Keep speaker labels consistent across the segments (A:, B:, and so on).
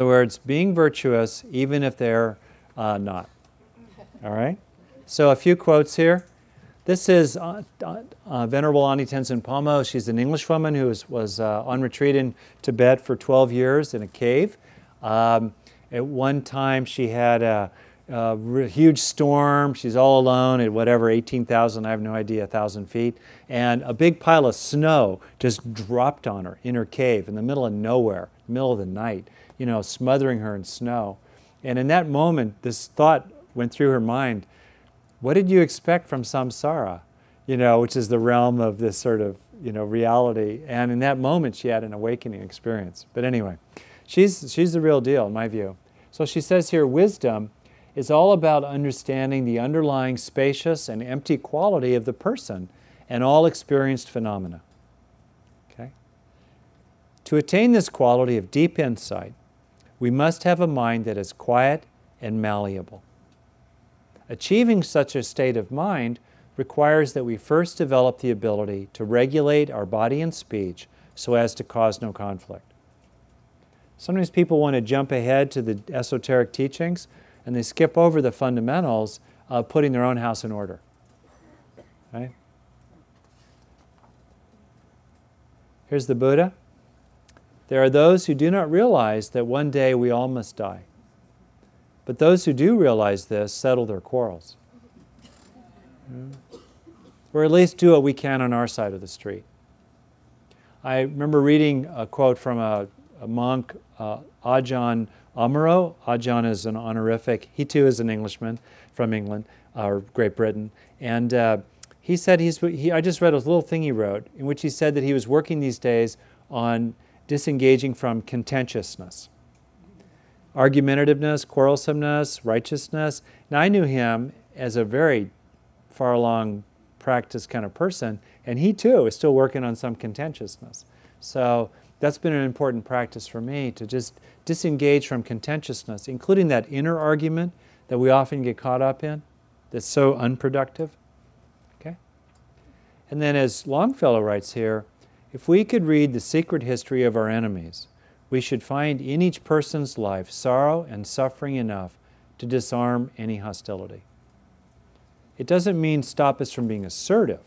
A: other words, being virtuous even if they're uh, not. All right? So a few quotes here. This is uh, uh, Venerable Ani Tenzin Palmo. She's an English woman who was, was uh, on retreat in Tibet for 12 years in a cave. Um, at one time, she had a, a huge storm. She's all alone at whatever, 18,000, I have no idea, 1,000 feet. And a big pile of snow just dropped on her in her cave in the middle of nowhere, middle of the night, you know, smothering her in snow. And in that moment, this thought went through her mind what did you expect from samsara? You know, which is the realm of this sort of, you know, reality. And in that moment, she had an awakening experience. But anyway, she's, she's the real deal, in my view. So she says here wisdom is all about understanding the underlying spacious and empty quality of the person and all experienced phenomena. Okay? To attain this quality of deep insight, we must have a mind that is quiet and malleable. Achieving such a state of mind requires that we first develop the ability to regulate our body and speech so as to cause no conflict. Sometimes people want to jump ahead to the esoteric teachings and they skip over the fundamentals of putting their own house in order. Right? Here's the Buddha. There are those who do not realize that one day we all must die. But those who do realize this settle their quarrels. Or at least do what we can on our side of the street. I remember reading a quote from a, a monk, uh, Ajahn Amaro. Ajahn is an honorific. He too is an Englishman from England or Great Britain. And uh, he said he's, he, I just read a little thing he wrote in which he said that he was working these days on disengaging from contentiousness argumentativeness, quarrelsomeness, righteousness. Now, I knew him as a very far along practice kind of person, and he too is still working on some contentiousness. So, that's been an important practice for me to just disengage from contentiousness, including that inner argument that we often get caught up in that's so unproductive. Okay? And then, as Longfellow writes here, if we could read the secret history of our enemies, we should find in each person's life sorrow and suffering enough to disarm any hostility. It doesn't mean stop us from being assertive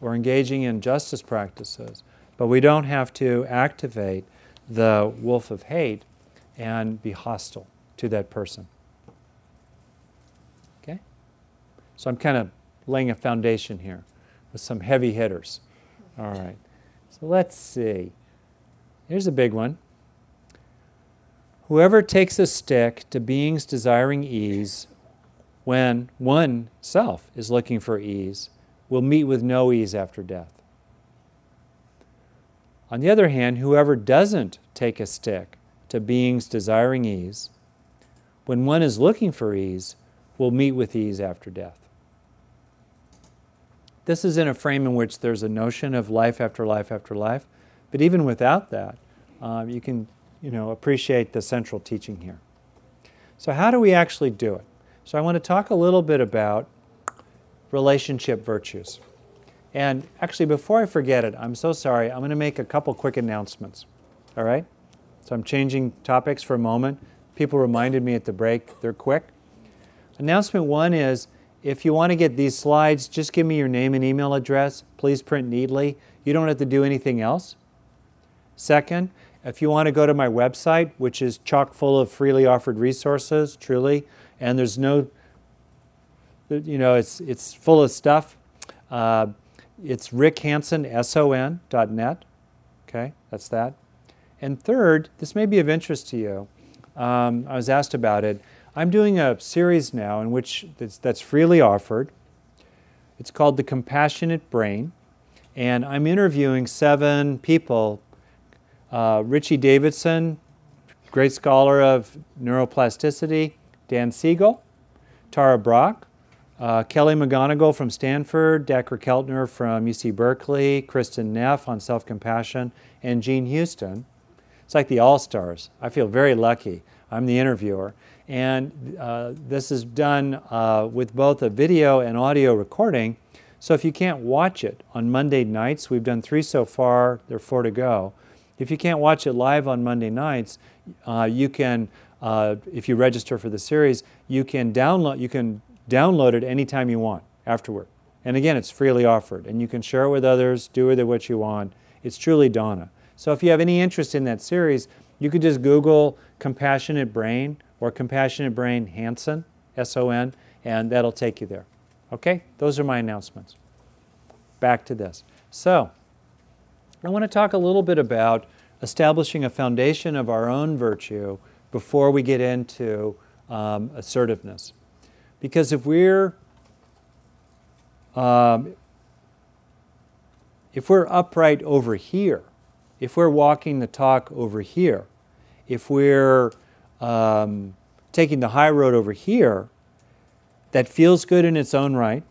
A: or engaging in justice practices, but we don't have to activate the wolf of hate and be hostile to that person. Okay? So I'm kind of laying a foundation here with some heavy hitters. All right. Let's see. Here's a big one. Whoever takes a stick to beings desiring ease when one self is looking for ease will meet with no ease after death. On the other hand, whoever doesn't take a stick to beings desiring ease, when one is looking for ease, will meet with ease after death. This is in a frame in which there's a notion of life after life after life, but even without that, uh, you can you know, appreciate the central teaching here. So how do we actually do it? So I want to talk a little bit about relationship virtues. And actually, before I forget it, I'm so sorry, I'm going to make a couple quick announcements. All right? So I'm changing topics for a moment. People reminded me at the break, they're quick. Announcement one is if you want to get these slides, just give me your name and email address. Please print neatly. You don't have to do anything else. Second, if you want to go to my website, which is chock full of freely offered resources, truly, and there's no, you know, it's, it's full of stuff. Uh, it's rickhanson.son.net. Okay, that's that. And third, this may be of interest to you. Um, I was asked about it. I'm doing a series now in which that's, freely offered. It's called The Compassionate Brain. And I'm interviewing seven people uh, Richie Davidson, great scholar of neuroplasticity, Dan Siegel, Tara Brach, uh, Kelly McGonigal from Stanford, Dacher Keltner from UC Berkeley, Kristin Neff on self compassion, and Jean Houston. It's like the all stars. I feel very lucky. I'm the interviewer. And uh, this is done uh, with both a video and audio recording. So if you can't watch it on Monday nights, we've done three so far, there are four to go. If you can't watch it live on Monday nights, uh, you can, uh, if you register for the series, you can download you can download it anytime you want afterward. And again, it's freely offered, and you can share it with others, do with it what you want. It's truly dana. So if you have any interest in that series, you could just Google Compassionate Brain or Compassionate Brain Hanson, S O N, and that'll take you there. Okay? Those are my announcements. Back to this. So, I want to talk a little bit about establishing a foundation of our own virtue before we get into um, assertiveness. Because if we're um, if we're upright over here, if we're walking the talk over here, if we're um, taking the high road over here, that feels good in its own right.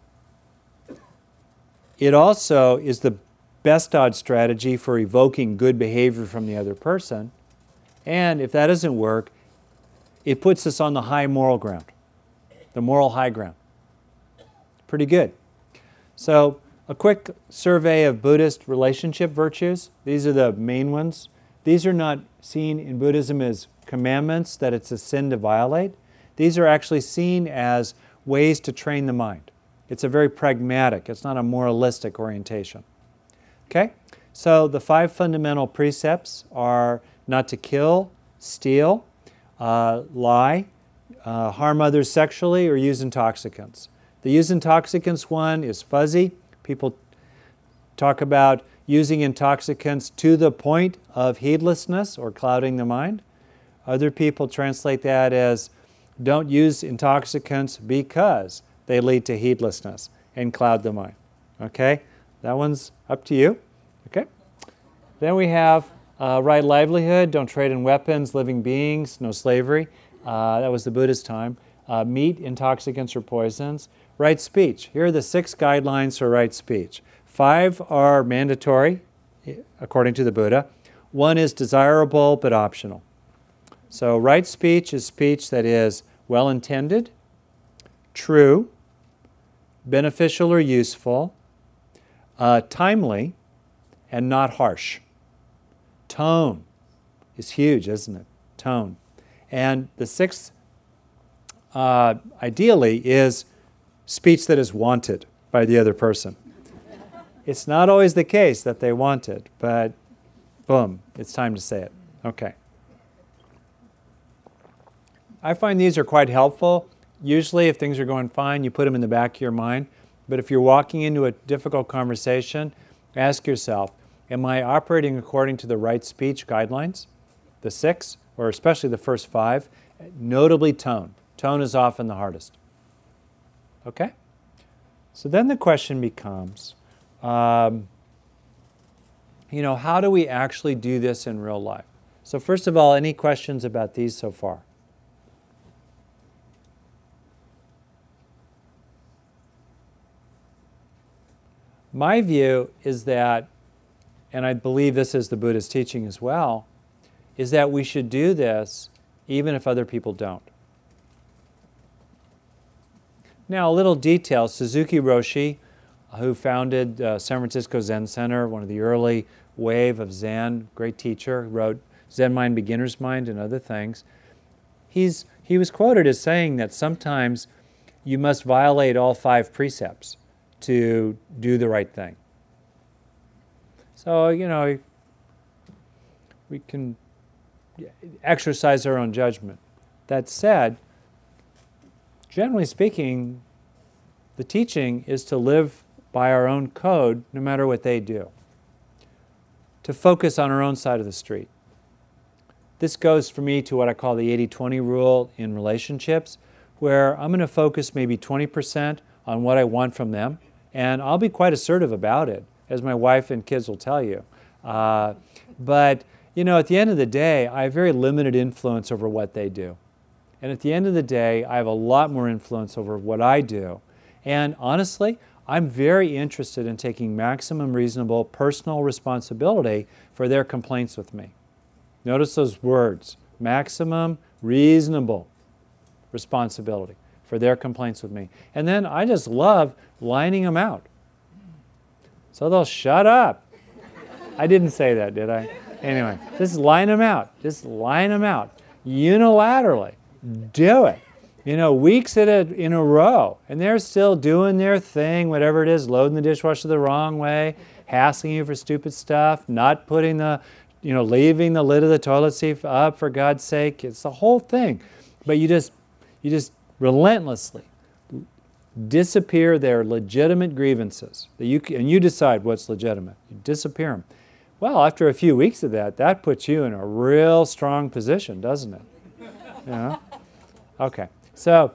A: It also is the best odds strategy for evoking good behavior from the other person. And if that doesn't work, it puts us on the high moral ground, the moral high ground. Pretty good. So, a quick survey of Buddhist relationship virtues. These are the main ones. These are not seen in Buddhism as commandments that it's a sin to violate. These are actually seen as ways to train the mind. It's a very pragmatic, it's not a moralistic orientation. Okay? So the five fundamental precepts are not to kill, steal, uh, lie, uh, harm others sexually, or use intoxicants. The use intoxicants one is fuzzy. People talk about using intoxicants to the point of heedlessness or clouding the mind. Other people translate that as don't use intoxicants because they lead to heedlessness and cloud the mind. Okay? That one's up to you. Okay? Then we have uh, right livelihood, don't trade in weapons, living beings, no slavery. Uh, that was the Buddhist time. Uh, meat, intoxicants, or poisons. Right speech. Here are the six guidelines for right speech. Five are mandatory, according to the Buddha. One is desirable but optional. So, right speech is speech that is well intended, true, beneficial or useful, uh, timely, and not harsh. Tone is huge, isn't it? Tone. And the sixth, uh, ideally, is speech that is wanted by the other person. it's not always the case that they want it, but boom, it's time to say it. Okay. I find these are quite helpful. Usually, if things are going fine, you put them in the back of your mind. But if you're walking into a difficult conversation, ask yourself Am I operating according to the right speech guidelines? The six, or especially the first five, notably tone. Tone is often the hardest. Okay? So then the question becomes um, you know, how do we actually do this in real life? So, first of all, any questions about these so far? My view is that, and I believe this is the Buddha's teaching as well, is that we should do this even if other people don't. Now, a little detail Suzuki Roshi, who founded uh, San Francisco Zen Center, one of the early wave of Zen, great teacher, wrote Zen Mind, Beginner's Mind, and other things. He's, he was quoted as saying that sometimes you must violate all five precepts to do the right thing. So, you know, we can exercise our own judgment. That said, generally speaking, the teaching is to live by our own code no matter what they do, to focus on our own side of the street. This goes for me to what I call the 80 20 rule in relationships, where I'm going to focus maybe 20% on what I want from them and I'll be quite assertive about it, as my wife and kids will tell you. Uh, but, you know, at the end of the day, I have very limited influence over what they do. And at the end of the day, I have a lot more influence over what I do. And honestly, I'm very interested in taking maximum reasonable personal responsibility for their complaints with me. Notice those words maximum reasonable responsibility for their complaints with me. And then I just love lining them out. So they'll shut up. I didn't say that, did I? anyway, just line them out. Just line them out unilaterally. Do it. You know, weeks at a, in a row, and they're still doing their thing, whatever it is, loading the dishwasher the wrong way, hassling you for stupid stuff, not putting the, you know, leaving the lid of the toilet seat up for God's sake. It's the whole thing. But you just, you just relentlessly disappear their legitimate grievances. And you decide what's legitimate. You disappear them. Well, after a few weeks of that, that puts you in a real strong position, doesn't it? Okay. So,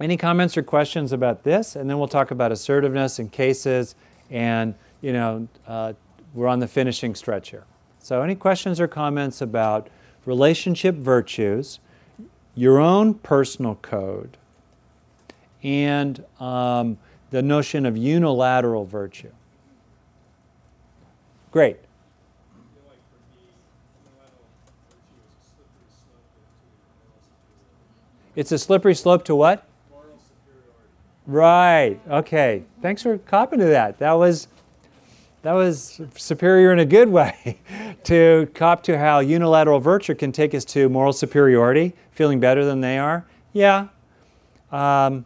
A: any comments or questions about this? And then we'll talk about assertiveness and cases, and you know, uh, we're on the finishing stretch here. So, any questions or comments about relationship virtues, your own personal code, and um, the notion of unilateral virtue? Great. It's a slippery slope to what? Moral superiority. Right. Okay. Thanks for copping to that. That was that was superior in a good way to cop to how unilateral virtue can take us to moral superiority, feeling better than they are. Yeah. Um,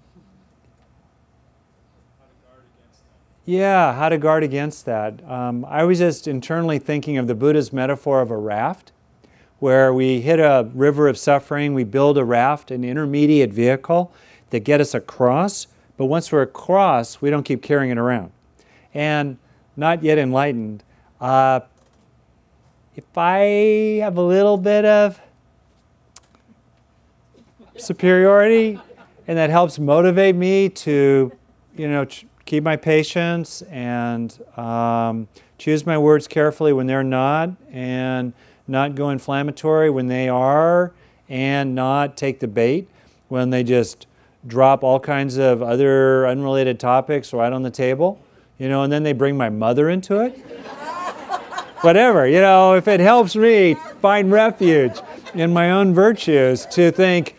A: yeah, how to guard against that. Um, I was just internally thinking of the Buddha's metaphor of a raft where we hit a river of suffering, we build a raft, an intermediate vehicle that get us across, but once we're across, we don't keep carrying it around. And not yet enlightened, uh, if I have a little bit of superiority and that helps motivate me to, you know, keep my patience and um, choose my words carefully when they're not, and not go inflammatory when they are, and not take the bait when they just drop all kinds of other unrelated topics right on the table, you know, and then they bring my mother into it. Whatever, you know, if it helps me find refuge in my own virtues to think,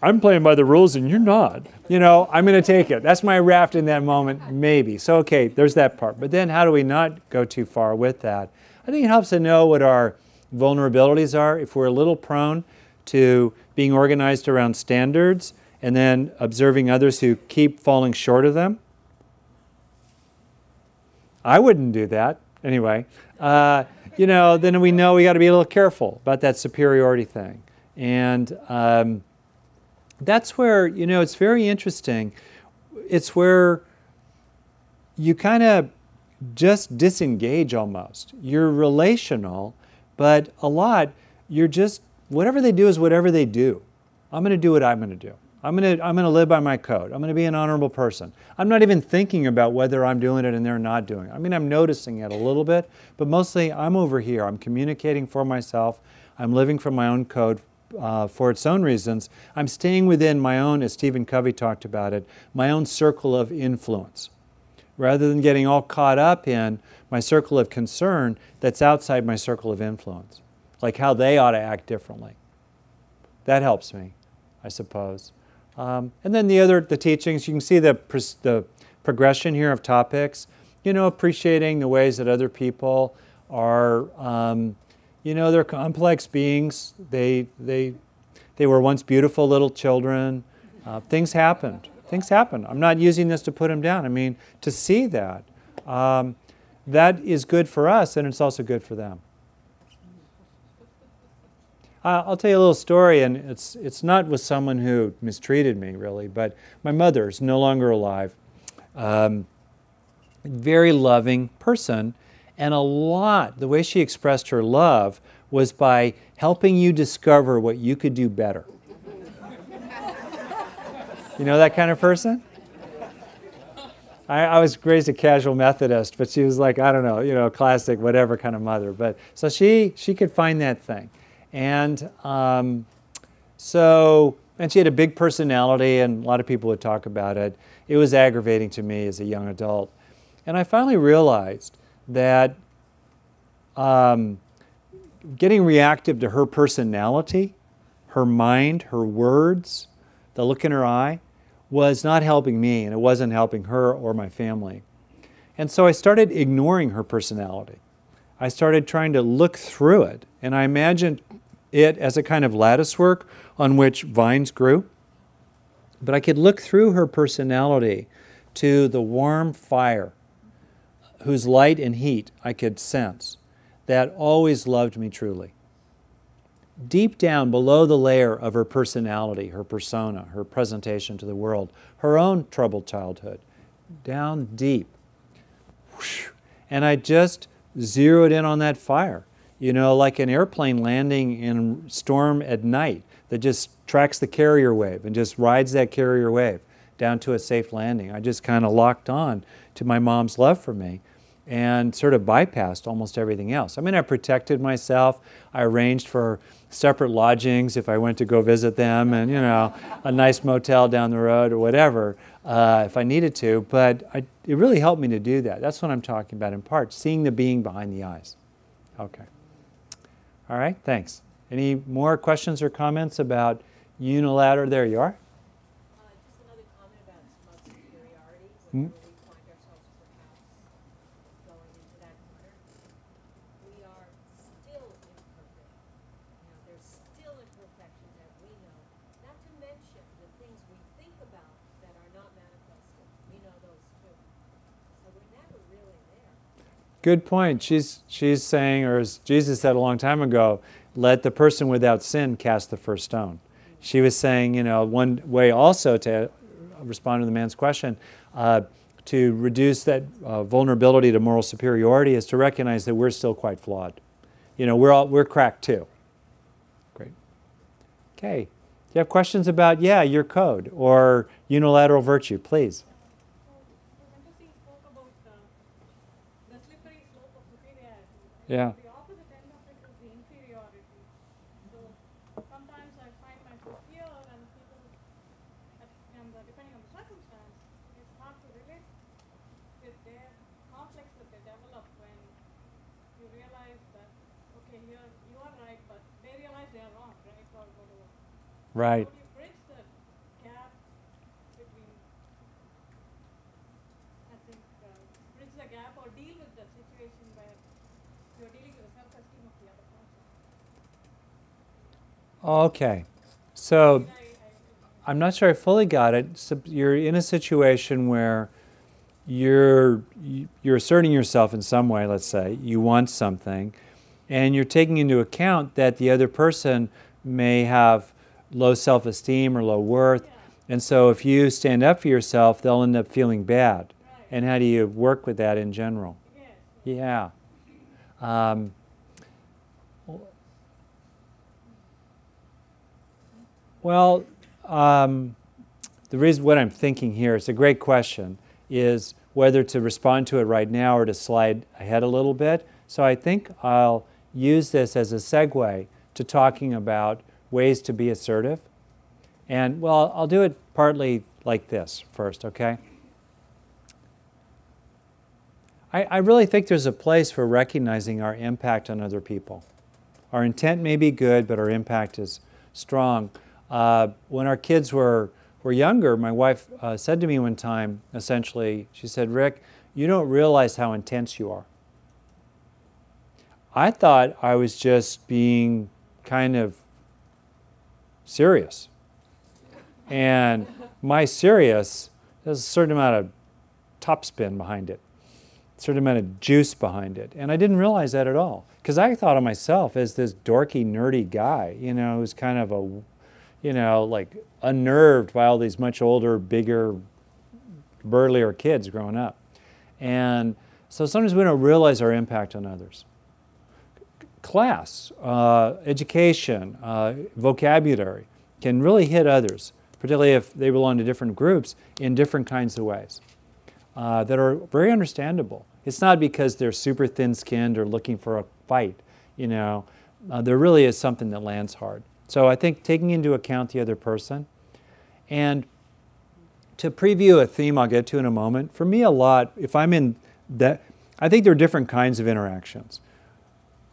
A: I'm playing by the rules and you're not. You know, I'm going to take it. That's my raft in that moment, maybe. So, okay, there's that part. But then how do we not go too far with that? I think it helps to know what our vulnerabilities are. If we're a little prone to being organized around standards and then observing others who keep falling short of them, I wouldn't do that anyway. Uh, you know, then we know we got to be a little careful about that superiority thing. And um, that's where, you know, it's very interesting. It's where you kind of just disengage almost. You're relational, but a lot, you're just, whatever they do is whatever they do. I'm going to do what I'm going to do. I'm going to, I'm going to live by my code. I'm going to be an honorable person. I'm not even thinking about whether I'm doing it and they're not doing it. I mean, I'm noticing it a little bit, but mostly I'm over here. I'm communicating for myself. I'm living from my own code uh, for its own reasons. I'm staying within my own, as Stephen Covey talked about it, my own circle of influence rather than getting all caught up in my circle of concern that's outside my circle of influence, like how they ought to act differently. That helps me, I suppose. Um, and then the other, the teachings, you can see the, the progression here of topics, you know, appreciating the ways that other people are, um, you know, they're complex beings. They, they, they were once beautiful little children. Uh, things happened things happen. I'm not using this to put them down. I mean, to see that, um, that is good for us and it's also good for them. I'll tell you a little story, and it's, it's not with someone who mistreated me, really, but my mother is no longer alive. Um, very loving person, and a lot, the way she expressed her love was by helping you discover what you could do better. You know that kind of person? I, I, was raised a casual Methodist, but she was like, I don't know, you know, classic, whatever kind of mother. But so she she could find that thing, and um, so and she had a big personality, and a lot of people would talk about it. It was aggravating to me as a young adult, and I finally realized that um, getting reactive to her personality, her mind, her words, the look in her eye was not helping me and it wasn't helping her or my family. And so I started ignoring her personality. I started trying to look through it. And I imagined it as a kind of lattice work on which vines grew. But I could look through her personality to the warm fire whose light and heat I could sense that always loved me truly. Deep down below the layer of her personality, her persona, her presentation to the world, her own troubled childhood, down deep. And I just zeroed in on that fire, you know, like an airplane landing in storm at night that just tracks the carrier wave and just rides that carrier wave down to a safe landing. I just kind of locked on to my mom's love for me and sort of bypassed almost everything else. I mean, I protected myself. I arranged for separate lodgings if I went to go visit them and, you know, a nice motel down the road or whatever uh, if I needed to. But I, it really helped me to do that. That's what I'm talking about in part, seeing the being behind the eyes. Okay. All right, thanks. Any more questions or comments about unilateral? There you are.
B: Uh, just another comment about smug superiority,
A: Hmm?
B: whenever we find ourselves perhaps going into that corner. We are still imperfect. You know, there's still imperfections that we know, not to mention the things we think about that are not manifested. We know those too. So we're never really there.
A: Good point. She's, she's saying, or as Jesus said a long time ago, let the person without sin cast the first stone. She was saying, you know, one way also to respond to the man's question, uh, to reduce that uh, vulnerability to moral superiority is to recognize that we're still quite flawed. You know, we're, all, we're cracked too. Great. Okay. Do you have questions about, yeah, your code or unilateral virtue? Please.
C: Fantasy spoke about uh, the slippery slope of superiority.
A: Yeah.
C: The opposite end of it is the inferiority. So sometimes I find myself here and people, and uh, depending on the circumstance, it's hard to relate with their complex that they develop when you realize that, okay, here you are right, but they realize they are wrong, right?
A: Right.
C: How do you bridge the gap between, I think, uh, bridge the gap or deal with the situation where you're dealing with the self-esteem of the other person?
A: Okay. So, I'm not sure I fully got it. So you're in a situation where you're you're asserting yourself in some way. Let's say you want something, and you're taking into account that the other person may have low self-esteem or low worth, and so if you stand up for yourself, they'll end up feeling bad.
C: right,
A: And how do you work with that in general? Yeah. Um, well, um, the reason what I'm thinking here, it's a great question, is whether to respond to it right now or to slide ahead a little bit. So I think I'll use this as a segue to talking about ways to be assertive. And well, I'll do it partly like this first, okay? I, I really think there's a place for recognizing our impact on other people. Our intent may be good, but our impact is strong. Uh, when our kids were, were younger, my wife uh, said to me one time, essentially, she said, Rick, you don't realize how intense you are. I thought I was just being kind of serious. And my serious, has a certain amount of topspin behind it a certain amount of juice behind it. And I didn't realize that at all. Because I thought of myself as this dorky, nerdy guy, you know, who's kind of a, you know, like unnerved by all these much older, bigger, burlier kids growing up. And so sometimes we don't realize our impact on others. Class, uh, education, uh, vocabulary can really hit others, particularly if they belong to different groups in different kinds of ways uh, that are very understandable. It's not because they're super thin skinned or looking for a fight, you know. Uh, there really is something that lands hard. So I think taking into account the other person and to preview a theme I'll get to in a moment, for me, a lot, if I'm in that, I think there are different kinds of interactions.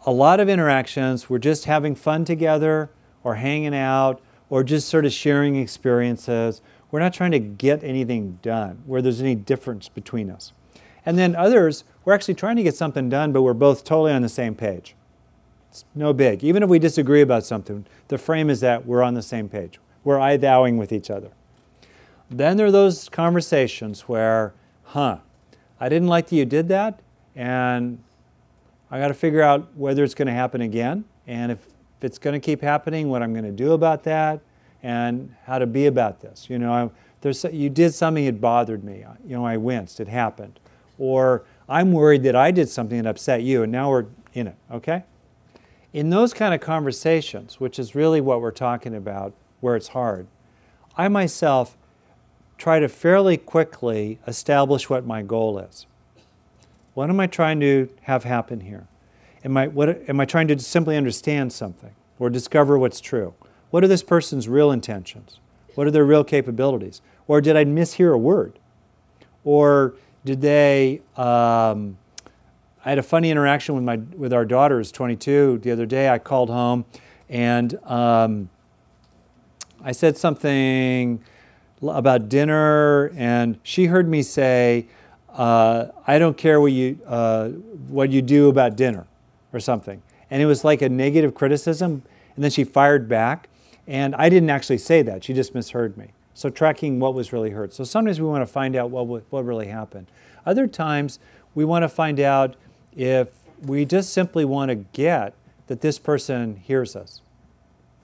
A: A lot of interactions, we're just having fun together or hanging out or just sort of sharing experiences. We're not trying to get anything done where there's any difference between us. And then others we're actually trying to get something done, but we're both totally on the same page. It's no big. Even if we disagree about something, the frame is that we're on the same page. We're I thouing with each other. Then there are those conversations where, huh, I didn't like that you did that, and I got to figure out whether it's going to happen again, and if it's going to keep happening, what I'm going to do about that, and how to be about this. You know, I, there's, you did something that bothered me. You know, I winced. It happened. Or I'm worried that I did something that upset you, and now we're in it, okay? In those kind of conversations, which is really what we're talking about, where it's hard, I myself try to fairly quickly establish what my goal is. What am I trying to have happen here? Am I, what, am I trying to simply understand something or discover what's true? What are this person's real intentions? What are their real capabilities? Or did I mishear a word? Or did they? Um, I had a funny interaction with my with our daughter, who's 22. The other day, I called home, and um, I said something about dinner, and she heard me say, uh, "I don't care what you uh, what you do about dinner," or something. And it was like a negative criticism. And then she fired back, and I didn't actually say that. She just misheard me. So tracking what was really heard. So sometimes we want to find out what what really happened. Other times we want to find out if we just simply want to get that this person hears us.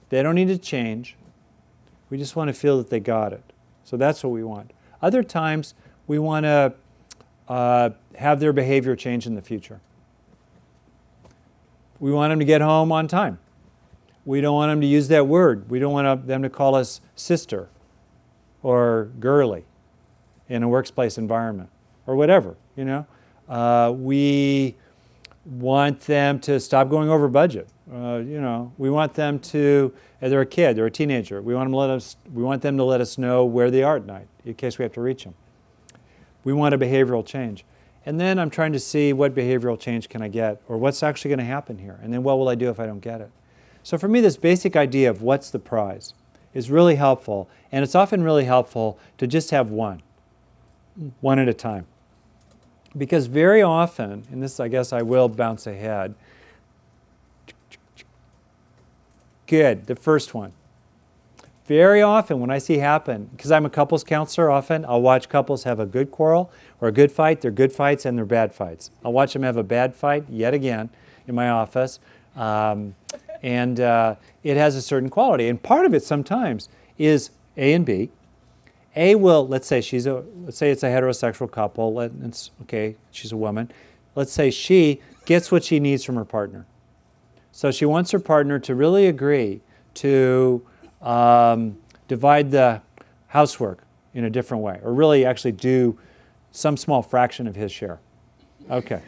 A: They don't need to change. We just want to feel that they got it. So that's what we want. Other times, we want to uh, have their behavior change in the future. We want them to get home on time. We don't want them to use that word. We don't want them to call us sister or girly in a workplace environment or whatever, you know. Uh, we want them to stop going over budget. Uh, you know, we want them to, they're a kid, they're a teenager. We want them to let us, we want them to let us know where they are at night in case we have to reach them. We want a behavioral change. And then I'm trying to see what behavioral change can I get or what's actually going to happen here. And then what will I do if I don't get it? So for me, this basic idea of what's the prize is really helpful. And it's often really helpful to just have one, one at a time. Because very often, and this I guess I will bounce ahead. Good, the first one. Very often, when I see happen, because I'm a couples counselor, often I'll watch couples have a good quarrel or a good fight. They're good fights and they're bad fights. I'll watch them have a bad fight yet again in my office. Um, and uh, it has a certain quality. And part of it sometimes is A and B. A will, let's say she's a, let's say it's a heterosexual couple. It's okay, she's a woman. Let's say she gets what she needs from her partner. So she wants her partner to really agree to um, divide the housework in a different way, or really actually do some small fraction of his share. Okay.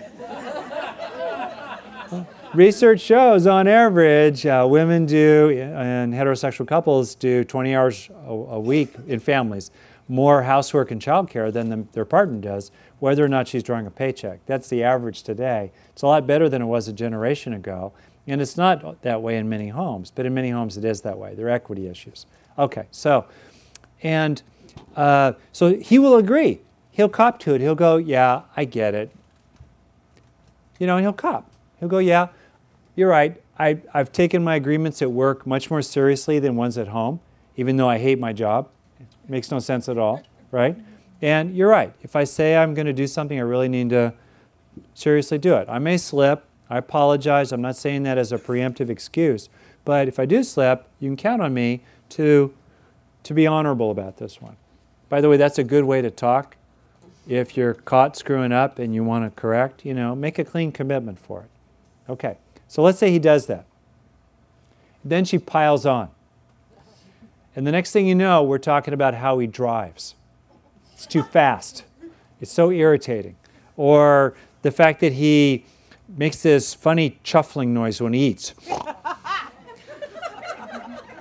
A: Research shows on average uh, women do and heterosexual couples do 20 hours a, a week in families more housework and childcare than the, their partner does, whether or not she's drawing a paycheck. That's the average today. It's a lot better than it was a generation ago. And it's not that way in many homes, but in many homes it is that way. There are equity issues. Okay, so, and uh, so he will agree. He'll cop to it. He'll go, yeah, I get it. You know, he'll cop. He'll go, yeah, you're right. I, I've taken my agreements at work much more seriously than ones at home, even though I hate my job. It makes no sense at all, right? And you're right. If I say I'm going to do something, I really need to seriously do it. I may slip. I apologize. I'm not saying that as a preemptive excuse. But if I do slip, you can count on me to, to be honorable about this one. By the way, that's a good way to talk. If you're caught screwing up and you want to correct, you know, make a clean commitment for it. Okay, so let's say he does that. Then she piles on. And the next thing you know, we're talking about how he drives. It's too fast. It's so irritating. Or the fact that he makes this funny chuffling noise when he eats.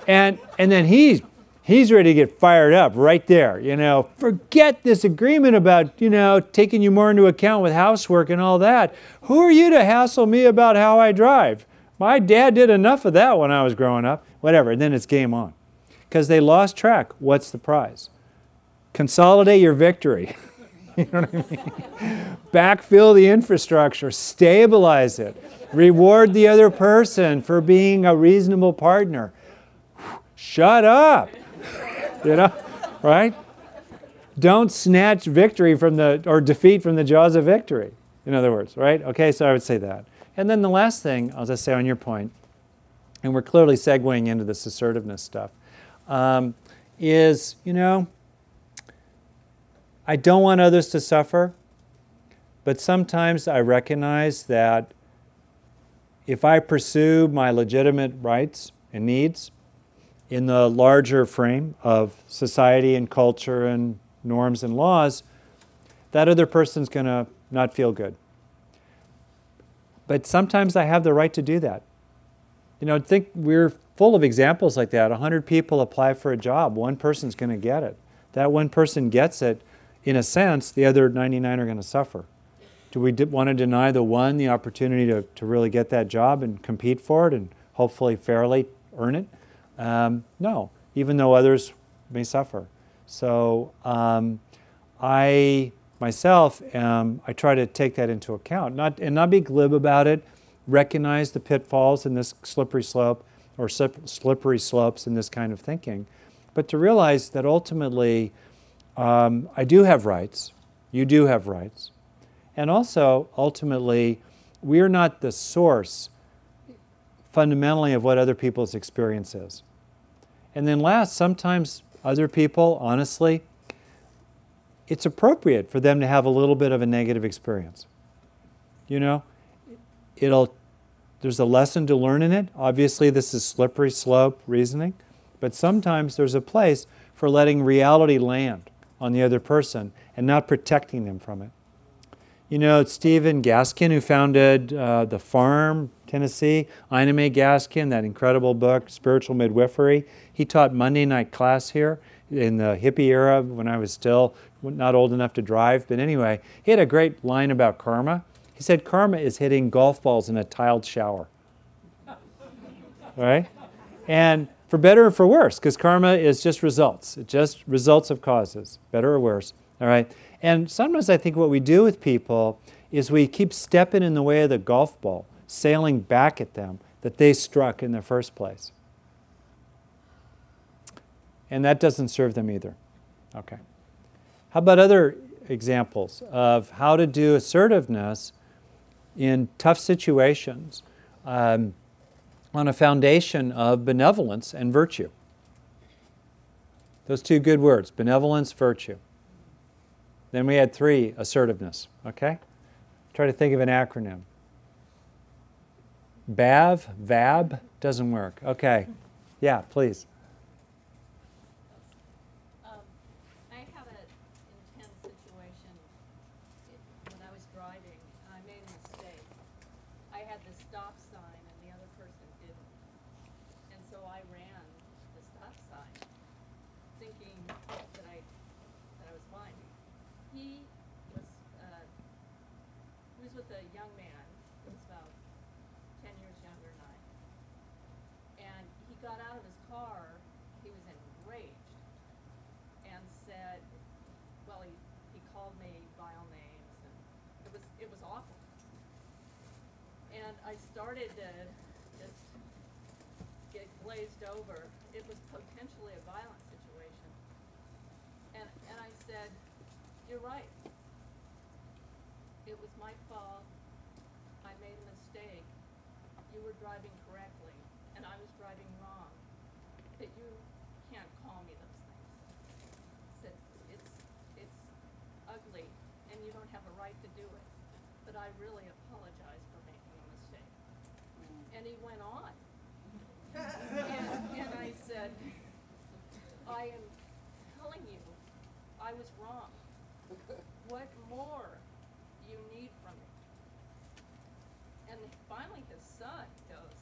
A: and, and then he's, he's ready to get fired up right there. You know, forget this agreement about, you know, taking you more into account with housework and all that. Who are you to hassle me about how I drive? My dad did enough of that when I was growing up. Whatever. And then it's game on. Because they lost track. What's the prize? Consolidate your victory. You know what I mean? Backfill the infrastructure, stabilize it, reward the other person for being a reasonable partner. Shut up. You know, right? Don't snatch victory from the, or defeat from the jaws of victory, in other words, right? Okay, so I would say that. And then the last thing, I'll just say on your point, and we're clearly segueing into this assertiveness stuff, um, is, you know, I don't want others to suffer, but sometimes I recognize that if I pursue my legitimate rights and needs in the larger frame of society and culture and norms and laws, that other person's going to not feel good. But sometimes I have the right to do that. You know, think we're full of examples like that. 100 people apply for a job, one person's going to get it. That one person gets it, in a sense, the other 99 are going to suffer. Do we want to deny the one the opportunity to, to really get that job and compete for it and hopefully fairly earn it? Um, no, even though others may suffer. So um, I myself am, I try to take that into account. Not, and not be glib about it, recognize the pitfalls in this slippery slope or slippery slopes in this kind of thinking, but to realize that ultimately um, I do have rights, you do have rights, and also ultimately we are not the source fundamentally of what other people's experience is. And then last, sometimes other people, honestly, it's appropriate for them to have a little bit of a negative experience. You know, it'll there's a lesson to learn in it. Obviously, this is slippery slope reasoning, but sometimes there's a place for letting reality land on the other person and not protecting them from it. You know, it's Stephen Gaskin, who founded uh, The Farm, Tennessee, Ina May Gaskin, that incredible book, Spiritual Midwifery, he taught Monday night class here in the hippie era when I was still not old enough to drive. But anyway, he had a great line about karma. He said, Karma is hitting golf balls in a tiled shower. right? And for better or for worse, because karma is just results. It's just results of causes, better or worse. All right? And sometimes I think what we do with people is we keep stepping in the way of the golf ball, sailing back at them that they struck in the first place. And that doesn't serve them either. Okay. How about other examples of how to do assertiveness in tough situations um, on a foundation of benevolence and virtue? Those two good words benevolence, virtue. Then we had three assertiveness, okay? Try to think of an acronym. BAV, VAB, doesn't work. Okay. Yeah, please.
D: started to just get glazed over, it was potentially a violent situation. And, and I said, you're right. It was my fault. I made a mistake. You were driving correctly, and I was driving wrong. But you can't call me those things. It's, it's ugly, and you don't have a right to do it. But I really apologize for making a mistake. And he went on. And, and I said, I am telling you, I was wrong. What more do you need from me? And finally his son goes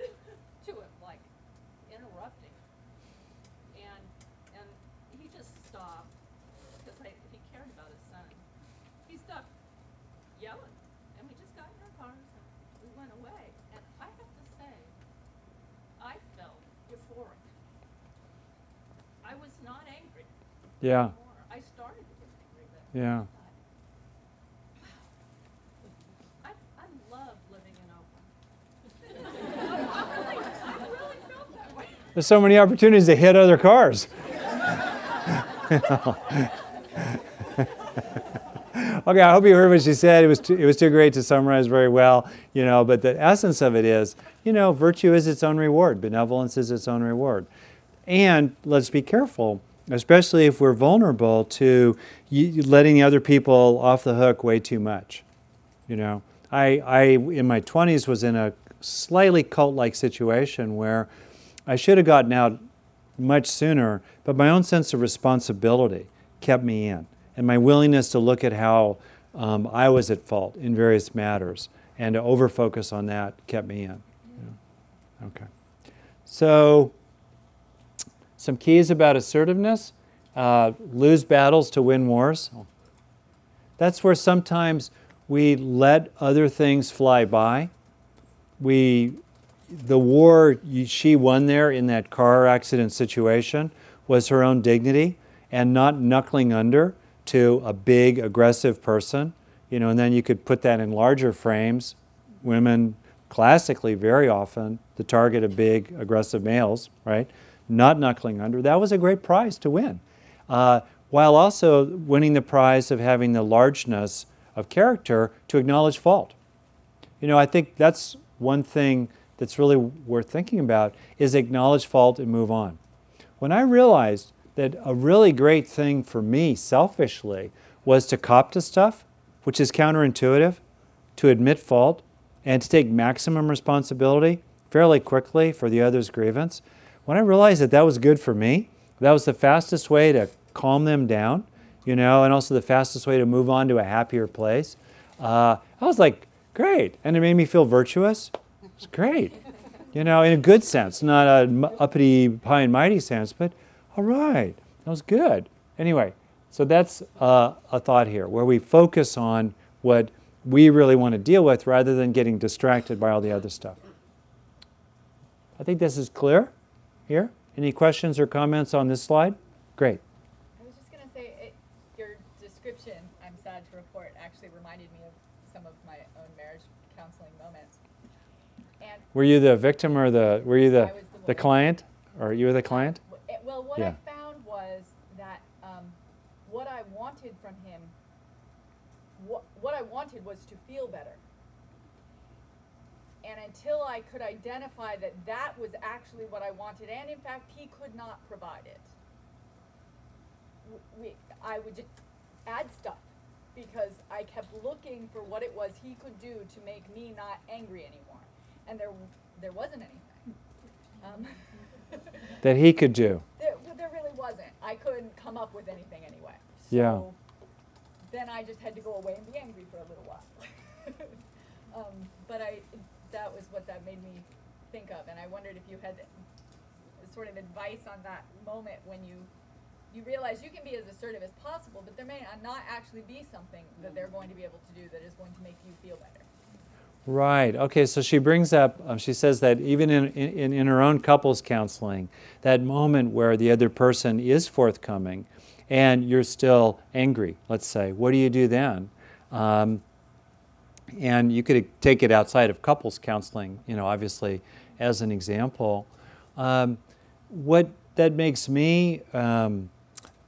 D: to him, like interrupting. And, and he just stopped, because he cared about his son. He stopped yelling, and we just got in our cars and we went away. And I have to say, I felt euphoric. I was not angry
A: Yeah.
D: I started to get angry.
A: Yeah.
D: I, I love living in Oakland. I really, I really felt that way.
A: There's so many opportunities to hit other cars. okay, I hope you heard what she said. It was too, it was too great to summarize very well, you know. But the essence of it is, you know, virtue is its own reward. Benevolence is its own reward. And let's be careful, especially if we're vulnerable to letting the other people off the hook way too much. You know, I, I in my 20s was in a slightly cult-like situation where I should have gotten out much sooner, but my own sense of responsibility kept me in, and my willingness to look at how um, I was at fault in various matters and to overfocus on that kept me in. Yeah. Okay. So, some keys about assertiveness uh, lose battles to win wars. That's where sometimes we let other things fly by. We, the war she won there in that car accident situation was her own dignity and not knuckling under to a big aggressive person. You know, and then you could put that in larger frames. Women classically very often the target of big aggressive males, right? Not knuckling under. That was a great prize to win. Uh, while also winning the prize of having the largeness of character to acknowledge fault. You know, I think that's one thing that's really worth thinking about is acknowledge fault and move on. When I realized that a really great thing for me selfishly was to cop to stuff, which is counterintuitive, to admit fault and to take maximum responsibility fairly quickly for the other's grievance, when I realized that that was good for me, that was the fastest way to calm them down, you know, and also the fastest way to move on to a happier place. Uh, I was like, great. And it made me feel virtuous. It's great. You know, in a good sense, not a uppity, high and mighty sense, but all right, that was good. Anyway, so that's uh, a thought here where we focus on what we really want to deal with rather than getting distracted by all the other stuff. I think this is clear here. Any questions or comments on this slide? Great.
E: I was just gonna say, it, your description, I'm sad to report, actually reminded me of some of my own marriage counseling moments. And
A: Were you the victim or the were you the
E: the
A: the client or you were the client?
E: well, what
A: Yeah.
E: I found was that um, what I wanted from him, what, what I wanted was to feel better. And until I could identify that that was actually what I wanted, and in fact, he could not provide it, we, I would just add stuff because I kept looking for what it was he could do to make me not angry anymore, and there, there wasn't anything. Um,
A: That he could do.
E: there, there really wasn't. I couldn't come up with anything anyway. So
A: Yeah.
E: Then I just had to go away and be angry for a little while. um, but I, that was what that made me think of, and I wondered if you had sort of advice on that moment when you you realize you can be as assertive as possible, but there may not actually be something that they're going to be able to do that is going to make you feel better.
A: Right. Okay. So she brings up. Um, she says that even in, in in her own couples counseling, that moment where the other person is forthcoming, and you're still angry. Let's say, what do you do then? Um, and you could take it outside of couples counseling. You know, obviously, as an example. Um, what that makes me um,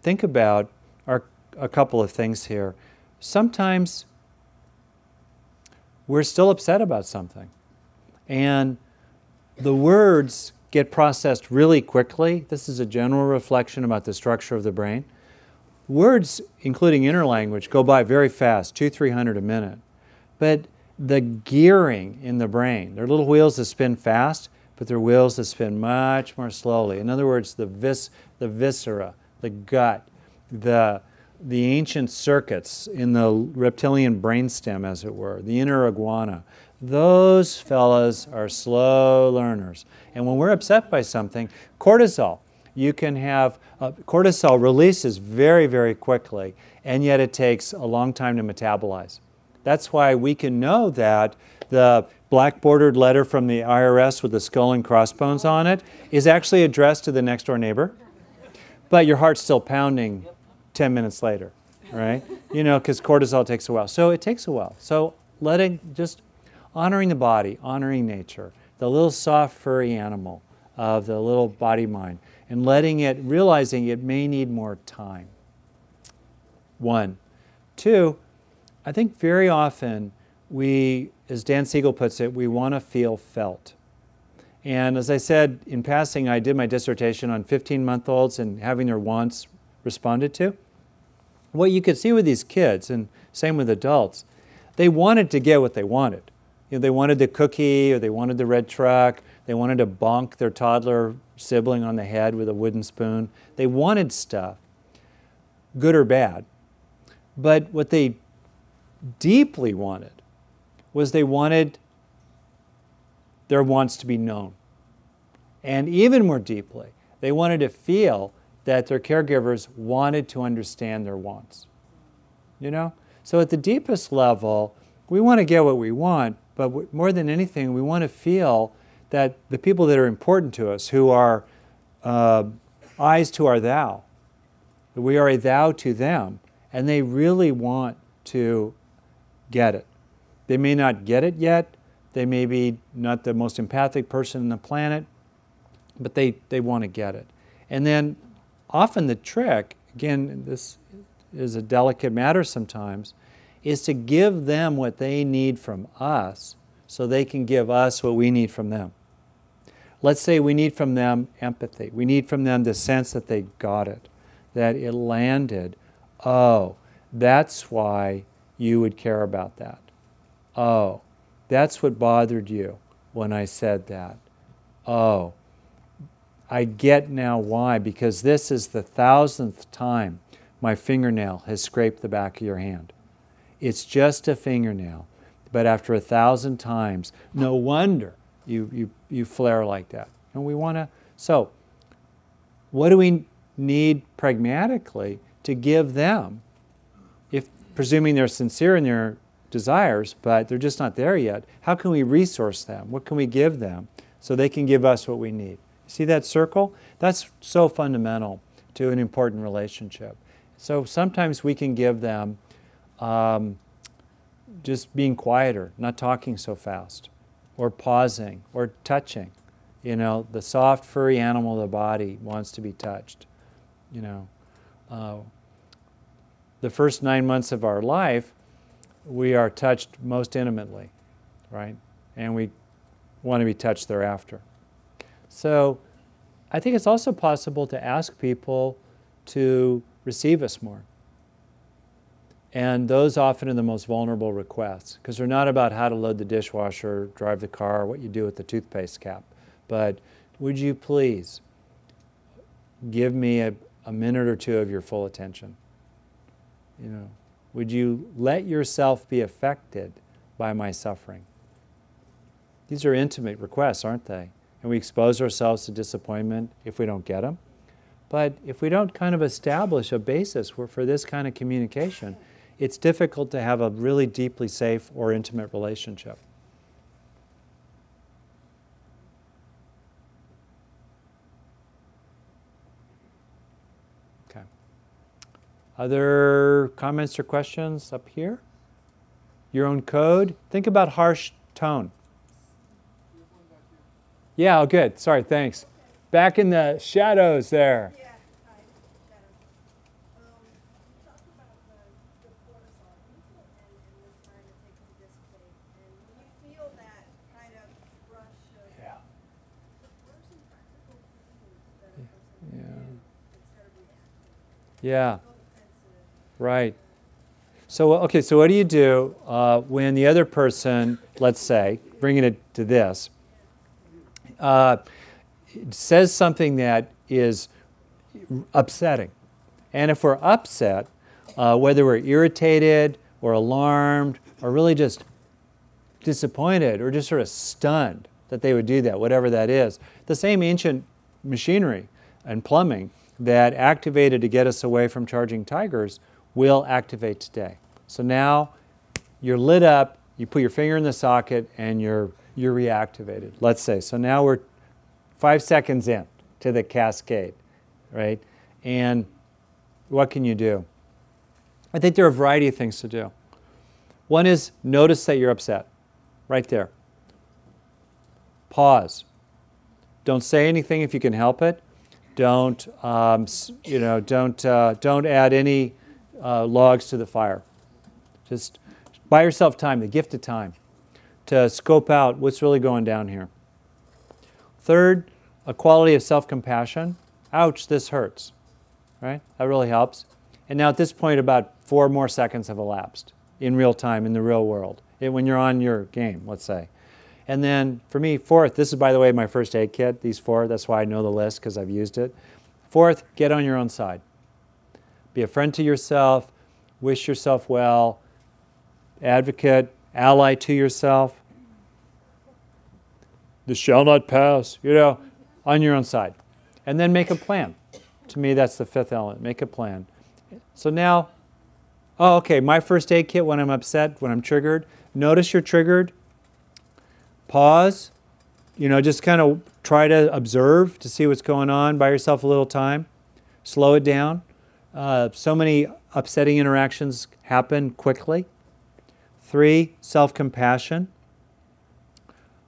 A: think about are a couple of things here. Sometimes we're still upset about something. And the words get processed really quickly. This is a general reflection about the structure of the brain. Words, including inner language, go by very fast, two, three hundred a minute. But the gearing in the brain, they're little wheels that spin fast, but they're wheels that spin much more slowly. In other words, the, vis, the viscera, the gut, the, the ancient circuits in the reptilian brainstem, as it were, the inner iguana, those fellas are slow learners. And when we're upset by something, cortisol, you can have uh, cortisol releases very, very quickly, and yet it takes a long time to metabolize. That's why we can know that the black bordered letter from the IRS with the skull and crossbones on it is actually addressed to the next door neighbor, but your heart's still pounding 10 minutes later. right? You know, because cortisol takes a while. So it takes a while. So letting, just honoring the body, honoring nature, the little soft, furry animal of the little body mind, and letting it, realizing it may need more time. One. Two, I think very often we, as Dan Siegel puts it, we want to feel felt. And as I said in passing, I did my dissertation on 15 month olds and having their wants responded to. What you could see with these kids, and same with adults, they wanted to get what they wanted. You know, they wanted the cookie or they wanted the red truck, they wanted to bonk their toddler sibling on the head with a wooden spoon. They wanted stuff, good or bad. But what they deeply wanted was they wanted their wants to be known. And even more deeply, they wanted to feel that their caregivers wanted to understand their wants. You know? So at the deepest level, we want to get what we want, but more than anything, we want to feel that the people that are important to us, who are uh, I's to our thou, that we are a thou to them, and they really want to get it. They may not get it yet, they may be not the most empathic person on the planet, but they, they want to get it. And then often the trick, again, this is a delicate matter sometimes, is to give them what they need from us so they can give us what we need from them. Let's say we need from them empathy. We need from them the sense that they got it, that it landed. Oh, that's why you would care about that. Oh, that's what bothered you when I said that. Oh, I get now why, because this is the thousandth time my fingernail has scraped the back of your hand. It's just a fingernail, but after a thousand times, no wonder you, you, you flare like that. And we want to, so what do we need pragmatically to give them, presuming they're sincere in their desires, but they're just not there yet? How can we resource them? What can we give them so they can give us what we need? See that circle? That's so fundamental to an important relationship. So sometimes we can give them um, just being quieter, not talking so fast, or pausing, or touching. You know, the soft, furry animal of the body wants to be touched. You know, uh, the first nine months of our life, we are touched most intimately, right? And we want to be touched thereafter. So I think it's also possible to ask people to receive us more. And those often are the most vulnerable requests because they're not about how to load the dishwasher, drive the car, what you do with the toothpaste cap. But would you please give me a, a minute or two of your full attention? You know, would you let yourself be affected by my suffering? These are intimate requests, aren't they? and we expose ourselves to disappointment if we don't get them. But if we don't kind of establish a basis for, for this kind of communication, it's difficult to have a really deeply safe or intimate relationship. Okay. Other comments or questions up here? Your own code? Think about harsh tone. Yeah, oh, good. Sorry, thanks. Back in the shadows there.
F: Yeah,
A: right. So, okay, so what do you do uh, when the other person, let's say, bringing it to this, uh, says something that is upsetting? And if we're upset, uh, whether we're irritated or alarmed or really just disappointed or just sort of stunned that they would do that, whatever that is, the same ancient machinery and plumbing that activated to get us away from charging tigers will activate today. So now you're lit up, you put your finger in the socket, and you're, you're reactivated, let's say. So now we're five seconds in to the cascade, right? And what can you do? I think there are a variety of things to do. One is notice that you're upset, right there. Pause. Don't say anything if you can help it. Don't, um, you know, don't, uh, don't add any uh, logs to the fire. Just buy yourself time, the gift of time, to scope out what's really going down here. Third, a quality of self compassion. Ouch, this hurts. Right? That really helps. And now at this point, about four more seconds have elapsed in real time, in the real world, eh, when you're on your game, let's say. And then for me, fourth, this is by the way my first aid kit, these four, that's why I know the list because I've used it. Fourth, get on your own side. Be a friend to yourself, wish yourself well, advocate, ally to yourself. This shall not pass, you know, on your own side. And then make a plan. To me, that's the fifth element. Make a plan. So now, oh, okay, my first aid kit when I'm upset, when I'm triggered. Notice you're triggered. Pause. You know, just kind of try to observe to see what's going on. Buy yourself a little time. Slow it down. Uh, so many upsetting interactions happen quickly. Three, self compassion.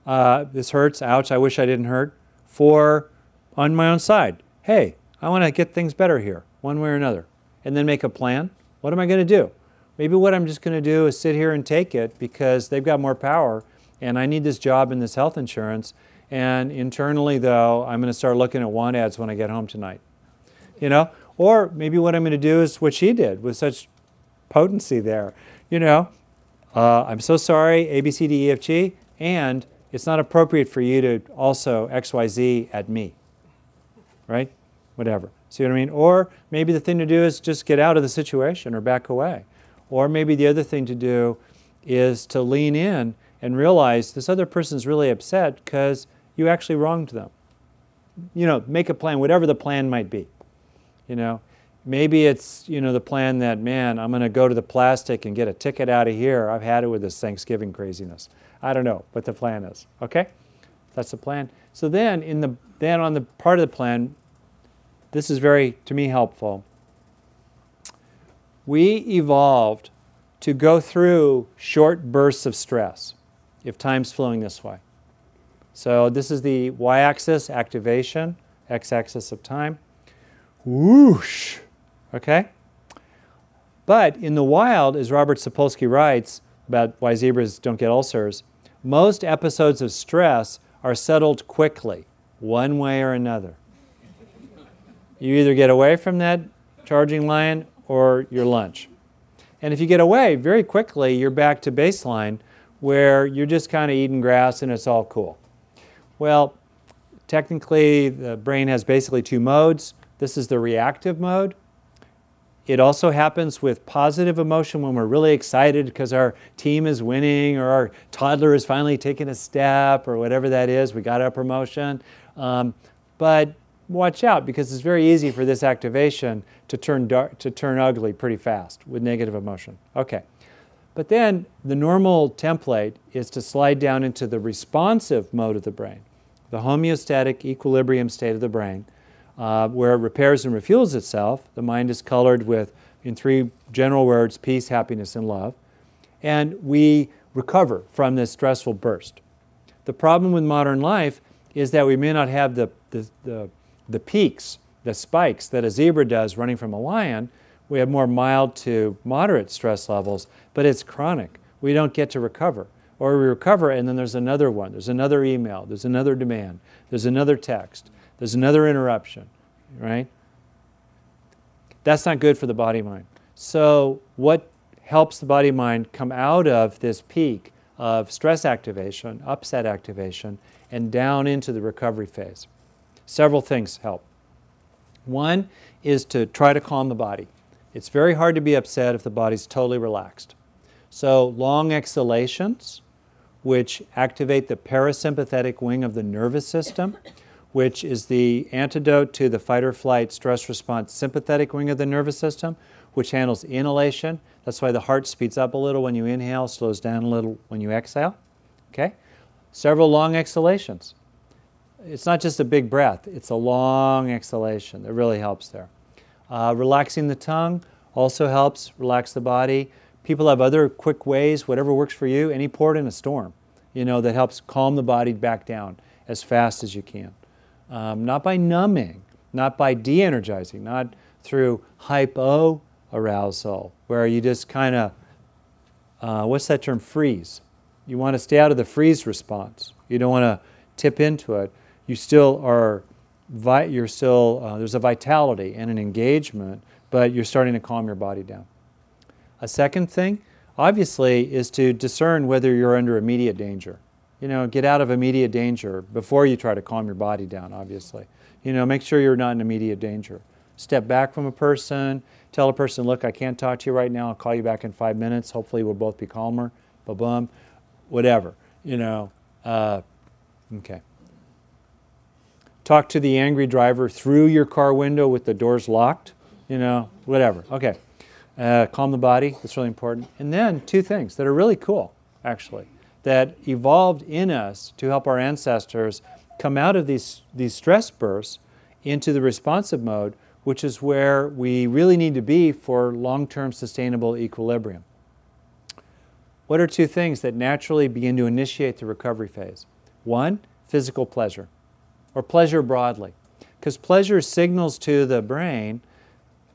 A: Uh, this hurts. Ouch. I wish I didn't hurt. Four, on my own side. Hey, I want to get things better here, one way or another. And then make a plan. What am I going to do? Maybe what I'm just going to do is sit here and take it because they've got more power and I need this job and this health insurance. And internally, though, I'm going to start looking at want ads when I get home tonight. You know? Or maybe what I'm going to do is what she did with such potency there. You know, uh, I'm so sorry, A, B, C, D, E, F, G, and it's not appropriate for you to also X, Y, Z at me. Right? Whatever. See what I mean? Or maybe the thing to do is just get out of the situation or back away. Or maybe the other thing to do is to lean in and realize this other person's really upset because you actually wronged them. You know, make a plan, whatever the plan might be. You know, maybe it's, you know, the plan that, man, I'm going to go to the plastic and get a ticket out of here. I've had it with this Thanksgiving craziness. I don't know what the plan is. Okay? That's the plan. So then in the then on the part of the plan, this is very to me helpful. We evolved to go through short bursts of stress if time's flowing this way. So this is the y-axis activation, x-axis of time. Whoosh. Okay? But in the wild, as Robert Sapolsky writes about why zebras don't get ulcers, most episodes of stress are settled quickly, one way or another. You either get away from that charging lion or your lunch. And if you get away very quickly, you're back to baseline where you're just kind of eating grass and it's all cool. Well, technically, the brain has basically two modes. This is the reactive mode. It also happens with positive emotion when we're really excited because our team is winning or our toddler is finally taking a step or whatever that is. We got our promotion. Um, but watch out because it's very easy for this activation to turn, dark, to turn ugly pretty fast with negative emotion. Okay. But then the normal template is to slide down into the responsive mode of the brain, the homeostatic equilibrium state of the brain, uh, where it repairs and refuels itself. The mind is colored with, in three general words, peace, happiness, and love. And we recover from this stressful burst. The problem with modern life is that we may not have the, the, the, the peaks, the spikes that a zebra does running from a lion. We have more mild to moderate stress levels, but it's chronic. We don't get to recover. Or we recover and then there's another one, there's another email, there's another demand, there's another text, there's another interruption, right? That's not good for the body mind. So, what helps the body mind come out of this peak of stress activation, upset activation, and down into the recovery phase? Several things help. One is to try to calm the body. It's very hard to be upset if the body's totally relaxed. So, long exhalations, which activate the parasympathetic wing of the nervous system, which is the antidote to the fight or flight stress response sympathetic wing of the nervous system, which handles inhalation. That's why the heart speeds up a little when you inhale, slows down a little when you exhale. Okay? Several long exhalations. It's not just a big breath, it's a long exhalation that really helps there. Uh, relaxing the tongue, also helps relax the body. People have other quick ways, whatever works for you. Any port in a storm, you know, that helps calm the body back down as fast as you can. Um, not by numbing, not by de energizing, not through hypo arousal, where you just kind of, uh, what's that term, freeze. You want to stay out of the freeze response. You don't want to tip into it. You still are, you're still, uh, there's a vitality and an engagement, but you're starting to calm your body down. A second thing, obviously, is to discern whether you're under immediate danger. You know, get out of immediate danger before you try to calm your body down, obviously. You know, make sure you're not in immediate danger. Step back from a person, tell a person, look, I can't talk to you right now, I'll call you back in five minutes. Hopefully, we'll both be calmer. Ba bum, whatever, you know. Uh, okay. Talk to the angry driver through your car window with the doors locked, you know, whatever. Okay. Uh, calm the body, that's really important. And then two things that are really cool, actually, that evolved in us to help our ancestors come out of these, these stress bursts into the responsive mode, which is where we really need to be for long term sustainable equilibrium. What are two things that naturally begin to initiate the recovery phase? One, physical pleasure, or pleasure broadly, because pleasure signals to the brain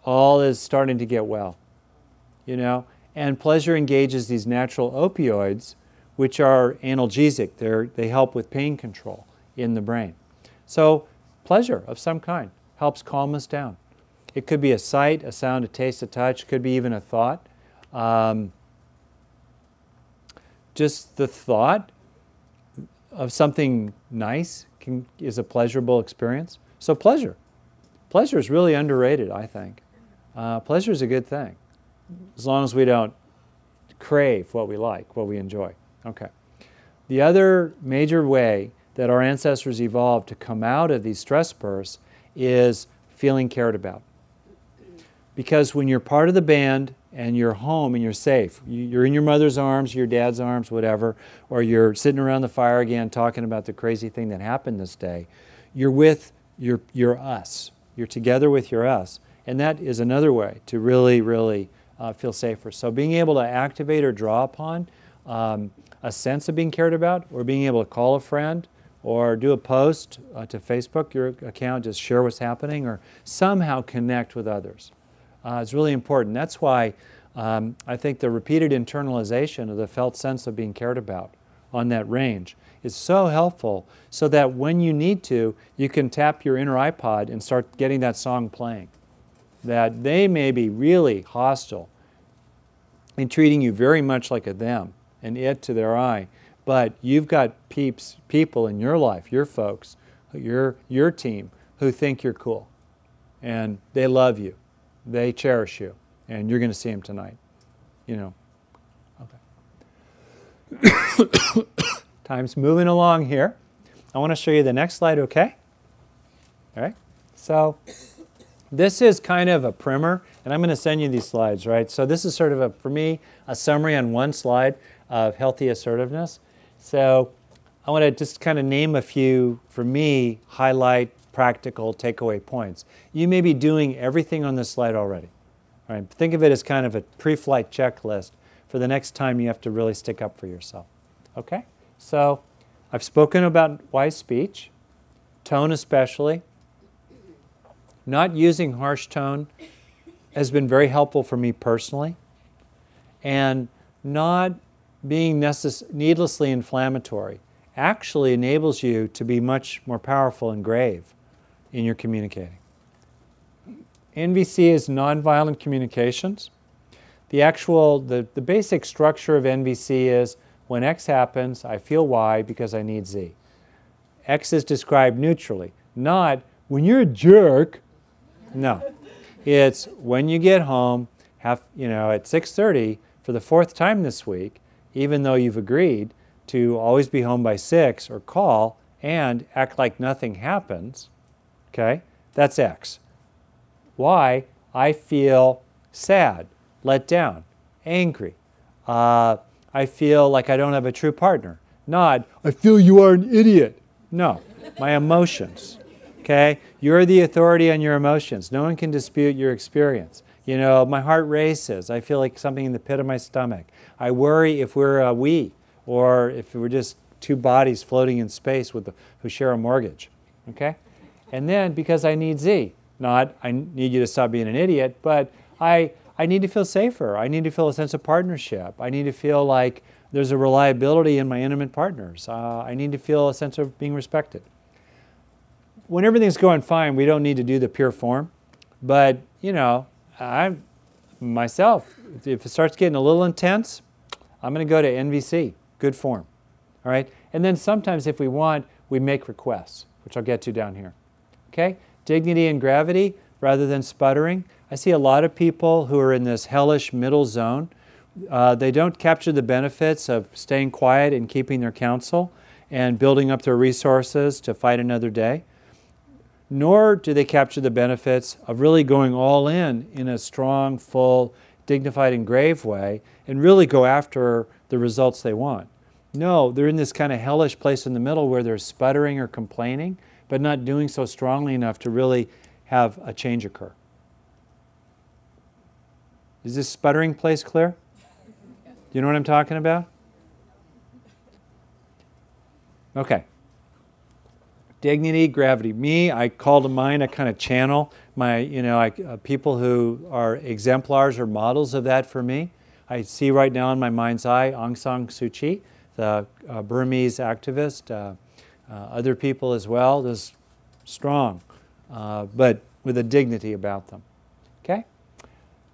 A: all is starting to get well, you know, and pleasure engages these natural opioids, which are analgesic. They're, they help with pain control in the brain. So, pleasure of some kind helps calm us down. It could be a sight, a sound, a taste, a touch, could be even a thought. Um, just the thought of something nice can, is a pleasurable experience. So, pleasure. Pleasure is really underrated, I think. Uh, pleasure is a good thing, as long as we don't crave what we like, what we enjoy. Okay. The other major way that our ancestors evolved to come out of these stress bursts is feeling cared about. Because when you're part of the band and you're home and you're safe, you're in your mother's arms, your dad's arms, whatever, or you're sitting around the fire again talking about the crazy thing that happened this day, you're with your, your us. You're together with your us. And that is another way to really, really uh, feel safer. So being able to activate or draw upon um, a sense of being cared about, or being able to call a friend, or do a post uh, to Facebook, your account, just share what's happening, or somehow connect with others. Uh, it's really important. That's why um, I think the repeated internalization of the felt sense of being cared about on that range is so helpful so that when you need to, you can tap your inner iPod and start getting that song playing. That they may be really hostile and treating you very much like a them and it to their I. but you've got peeps, people in your life, your folks, your, your team, who think you're cool. And they love you. They cherish you. And you're going to see them tonight. You know. Okay. Time's moving along here. I want to show you the next slide, okay? All right. So this is kind of a primer, and I'm going to send you these slides, right? So this is sort of a, for me, a summary on one slide of healthy assertiveness. So I want to just kind of name a few, for me, highlight practical takeaway points. You may be doing everything on this slide already. Right? Think of it as kind of a pre-flight checklist for the next time you have to really stick up for yourself. Okay? So I've spoken about wise speech, tone especially. Not using harsh tone has been very helpful for me personally. And not being necess- needlessly inflammatory actually enables you to be much more powerful and grave in your communicating. NVC is nonviolent communications. The actual, the, the basic structure of NVC is when X happens, I feel Y because I need Z. X is described neutrally, not when you're a jerk. No. It's when you get home, have, you know, at 6:30 for the fourth time this week, even though you've agreed to always be home by 6 or call and act like nothing happens. Okay? That's X. Y, I feel sad, let down, angry. Uh, I feel like I don't have a true partner. Nod, I feel you are an idiot. No, my emotions. Okay? You're the authority on your emotions. No one can dispute your experience. You know, my heart races. I feel like something in the pit of my stomach. I worry if we're a we or if we're just two bodies floating in space with the, who share a mortgage. Okay? And then because I need Z, not I need you to stop being an idiot, but I I need to feel safer. I need to feel a sense of partnership. I need to feel like there's a reliability in my intimate partners. Uh, I need to feel a sense of being respected. When everything's going fine, we don't need to do the pure form. But, you know, I myself, if it starts getting a little intense, I'm going to go to NVC, good form. All right? And then sometimes if we want, we make requests, which I'll get to down here. Okay? Dignity and gravity rather than sputtering. I see a lot of people who are in this hellish middle zone. Uh, they don't capture the benefits of staying quiet and keeping their counsel and building up their resources to fight another day. Nor do they capture the benefits of really going all in in a strong, full, dignified, and grave way and really go after the results they want. No, they're in this kind of hellish place in the middle where they're sputtering or complaining, but not doing so strongly enough to really have a change occur. Is this sputtering place clear? Do you know what I'm talking about? Okay. Dignity, gravity. Me, I call to mind, I kind of channel my, you know, I, uh, people who are exemplars or models of that for me. I see right now in my mind's eye Aung San Suu Kyi, the uh, Burmese activist, uh, uh other people as well, just strong, uh, but with a dignity about them. Okay?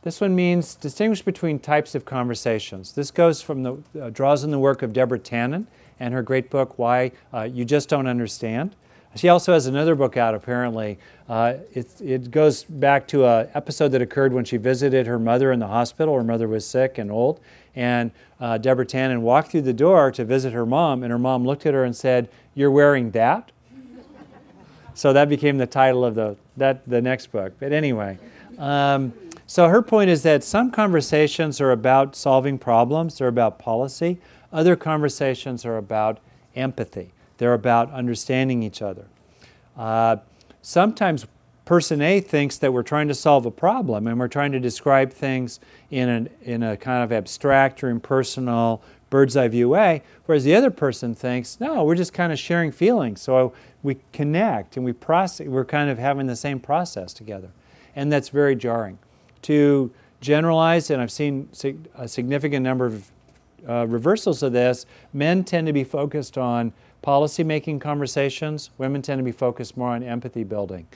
A: This one means distinguish between types of conversations. This goes from the, uh, draws on the work of Deborah Tannen and her great book, Why You Just Don't Understand. She also has another book out, apparently. Uh, it, it goes back to an episode that occurred when she visited her mother in the hospital. Her mother was sick and old. And uh, Deborah Tannen walked through the door to visit her mom, and her mom looked at her and said, You're wearing that? so that became the title of the, that, the next book. But anyway. Um, so her point is that some conversations are about solving problems, they're about policy. Other conversations are about empathy, they're about understanding each other. Uh, sometimes person A thinks that we're trying to solve a problem and we're trying to describe things in, an, in a kind of abstract or impersonal bird's eye view way, whereas the other person thinks, no, we're just kind of sharing feelings. So we connect and we process, we're kind of having the same process together. And that's very jarring to generalize, and I've seen a significant number of uh, reversals of this, men tend to be focused on policy making conversations, women tend to be focused more on empathy building,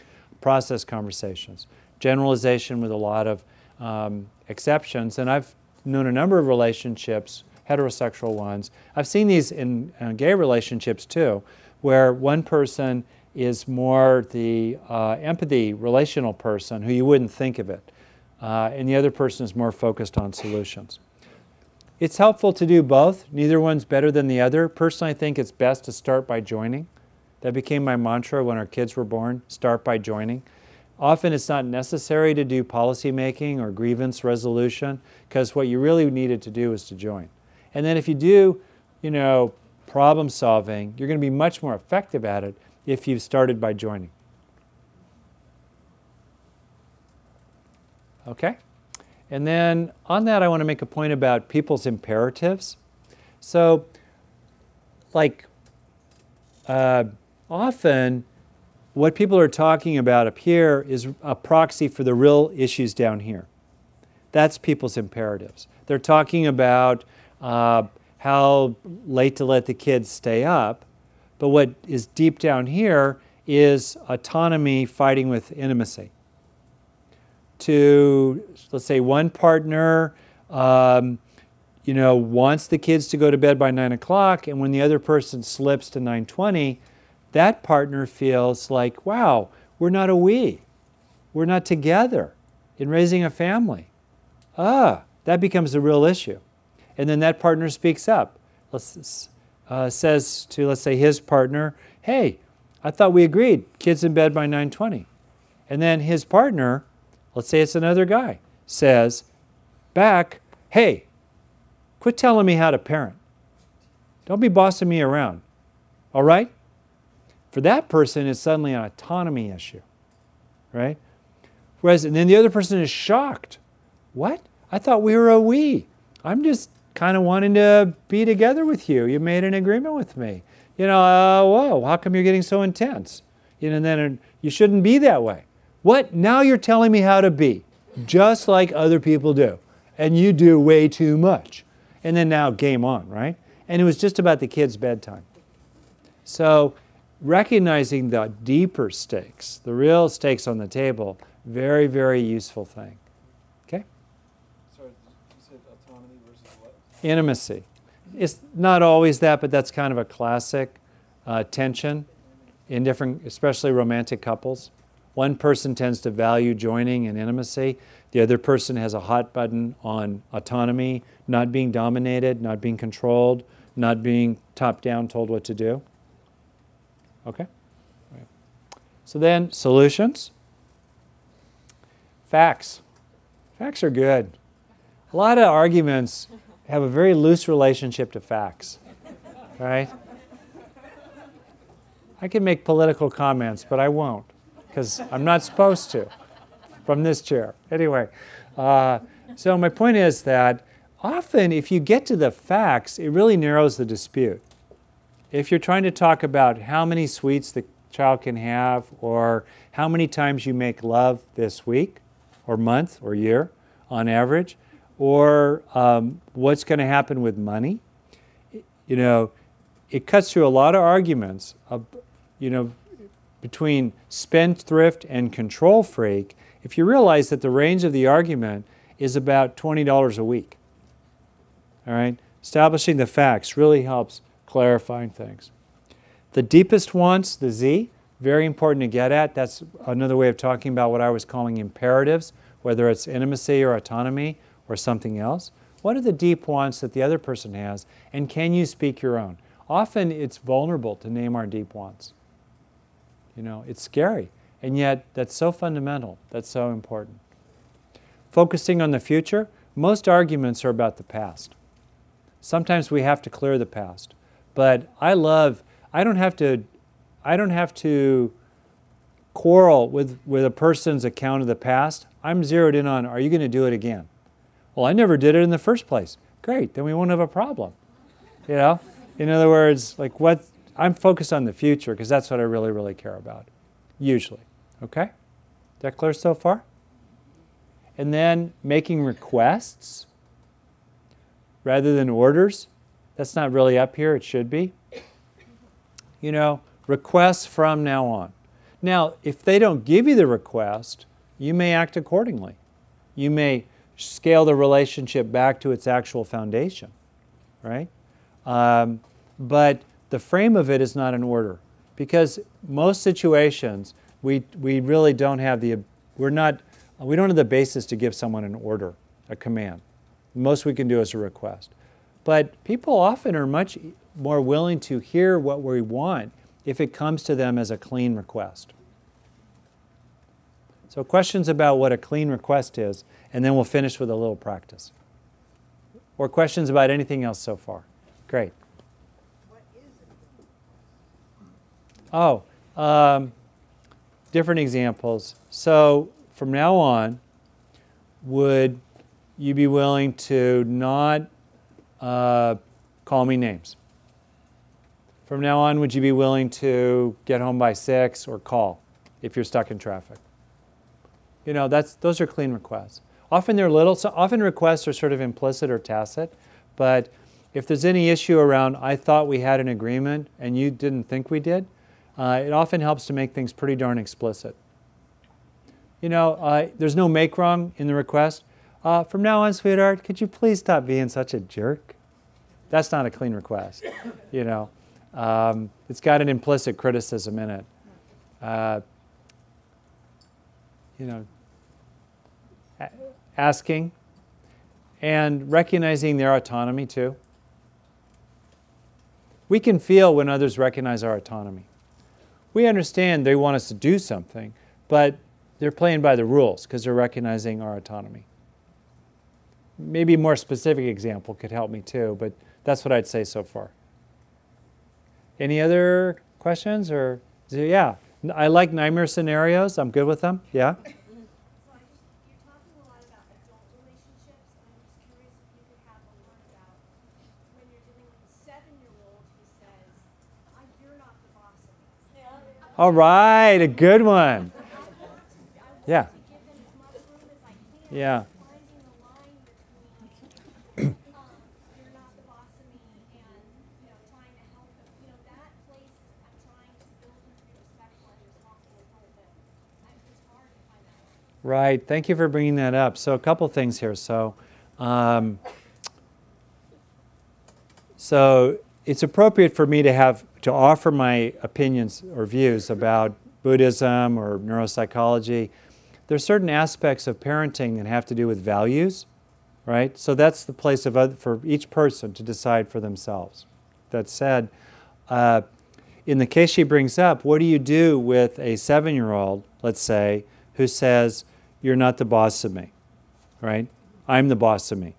A: process conversations, generalization with a lot of um, exceptions. And I've known a number of relationships, heterosexual ones. I've seen these in uh, gay relationships too, where one person is more the uh, empathy relational person who you wouldn't think of it uh, and the other person is more focused on solutions. It's helpful to do both. Neither one's better than the other. Personally, I think it's best to start by joining. That became my mantra when our kids were born start by joining. Often it's not necessary to do policy making or grievance resolution because what you really needed to do is to join. And then if you do, you know, problem solving, you're going to be much more effective at it if you've started by joining. Okay? And then on that, I want to make a point about people's imperatives. So, like, uh, often what people are talking about up here is a proxy for the real issues down here. That's people's imperatives. They're talking about uh, how late to let the kids stay up, but what is deep down here is autonomy fighting with intimacy to, let's say, one partner, um, you know, wants the kids to go to bed by nine o'clock, and when the other person slips to nine twenty, that partner feels like, wow, we're not a we, we're not together in raising a family. Ah, that becomes a real issue, and then that partner speaks up, uh, says to, let's say, his partner, hey, I thought we agreed, kids in bed by nine twenty, and then his partner let's say it's another guy, says back, hey, quit telling me how to parent. Don't be bossing me around. All right? For that person, it's suddenly an autonomy issue, right? Whereas, and then the other person is shocked What? I thought we were a we. I'm just kind of wanting to be together with you. You made an agreement with me. You know, uh, whoa, how come you're getting so intense? You know, and then you shouldn't be that way. What? Now you're telling me how to be, just like other people do. And you do way too much. And then now, game on, right? And it was just about the kid's bedtime. So, recognizing the deeper stakes, the real stakes on the table, very, very useful thing. Okay?
G: Sorry, you said autonomy versus what?
A: Intimacy. It's not always that, but that's kind of a classic uh, tension in different, especially romantic couples. One person tends to value joining and intimacy. The other person has a hot button on autonomy, not being dominated, not being controlled, not being top down told what to do. Okay? So then, solutions. Facts. Facts are good. A lot of arguments have a very loose relationship to facts, right? I can make political comments, but I won't because I'm not supposed to from this chair. Anyway, uh, so my point is that often if you get to the facts, it really narrows the dispute. If you're trying to talk about how many sweets the child can have or how many times you make love this week or month or year on average, or um, what's going to happen with money, you know, it cuts through a lot of arguments, of, you know, between spendthrift and control freak if you realize that the range of the argument is about $20 a week. All right? Establishing the facts really helps clarifying things. The deepest wants, the Z, very important to get at. That's another way of talking about what I was calling imperatives, whether it's intimacy or autonomy or something else. What are the deep wants that the other person has, and can you speak your own? Often it's vulnerable to name our deep wants. You know, it's scary. And yet, that's so fundamental, that's so important. Focusing on the future, most arguments are about the past. Sometimes we have to clear the past. But I love, I don't have to, I don't have to quarrel with, with a person's account of the past. I'm zeroed in on, are you going to do it again? Well, I never did it in the first place. Great, then we won't have a problem. You know? In other words, like what, I'm focused on the future because that's what I really, really care about, usually. Okay? Is that clear so far? And then making requests rather than orders. That's not really up here, it should be. You know, requests from now on. Now, if they don't give you the request, you may act accordingly. You may scale the relationship back to its actual foundation, right? Um, but the frame of it is not an order. Because most situations we, we really don't have the we're not we don't have the basis to give someone an order a command. Most we can do is a request. But people often are much more willing to hear what we want if it comes to them as a clean request. So questions about what a clean request is and then we'll finish with a little practice. Or questions about anything else so far. Great
F: What is it?
A: Oh, um, different examples. So from now on, would you be willing to not uh, call me names? From now on, would you be willing to get home by six or call if you're stuck in traffic? You know, that's those are clean requests. Often they're little. So often requests are sort of implicit or tacit, but if there's any issue around, I thought we had an agreement and you didn't think we did, uh, it often helps to make things pretty darn explicit. You know, uh, there's no make wrong in the request. Uh, from now on, sweetheart, could you please stop being such a jerk? That's not a clean request. You know, um, it's got an implicit criticism in it. Uh, you know, asking and recognizing their autonomy too. We can feel when others recognize our autonomy. We understand they want us to do something, but they're playing by the rules because they're recognizing our autonomy. Maybe a more specific example could help me too, but that's what I'd say so far. Any other questions or yeah, I like nightmare scenarios. I'm good with them. Yeah.
F: So I just, you're talking a lot about adult relationships
A: All right, a good one. Yeah.
F: to give them as much room as I can.
A: Yeah.
F: Finding the line between, um, you're not the boss of me and, you know, trying to help them. You know, that place, I'm trying to build them to be respectful and responsible for, but I, a good one. Yeah. Yeah.
A: Right. Thank you for bringing that up. So, a couple things here. So, um, so it's appropriate for me to have to offer my opinions or views about Buddhism or neuropsychology. There's certain aspects of parenting that have to do with values, right? So that's the place of oth- for each person to decide for themselves. That said, uh, in the case she brings up, what do you do with a seven-year-old, let's say, who says, "You're not the boss of me," right? I'm the boss of me.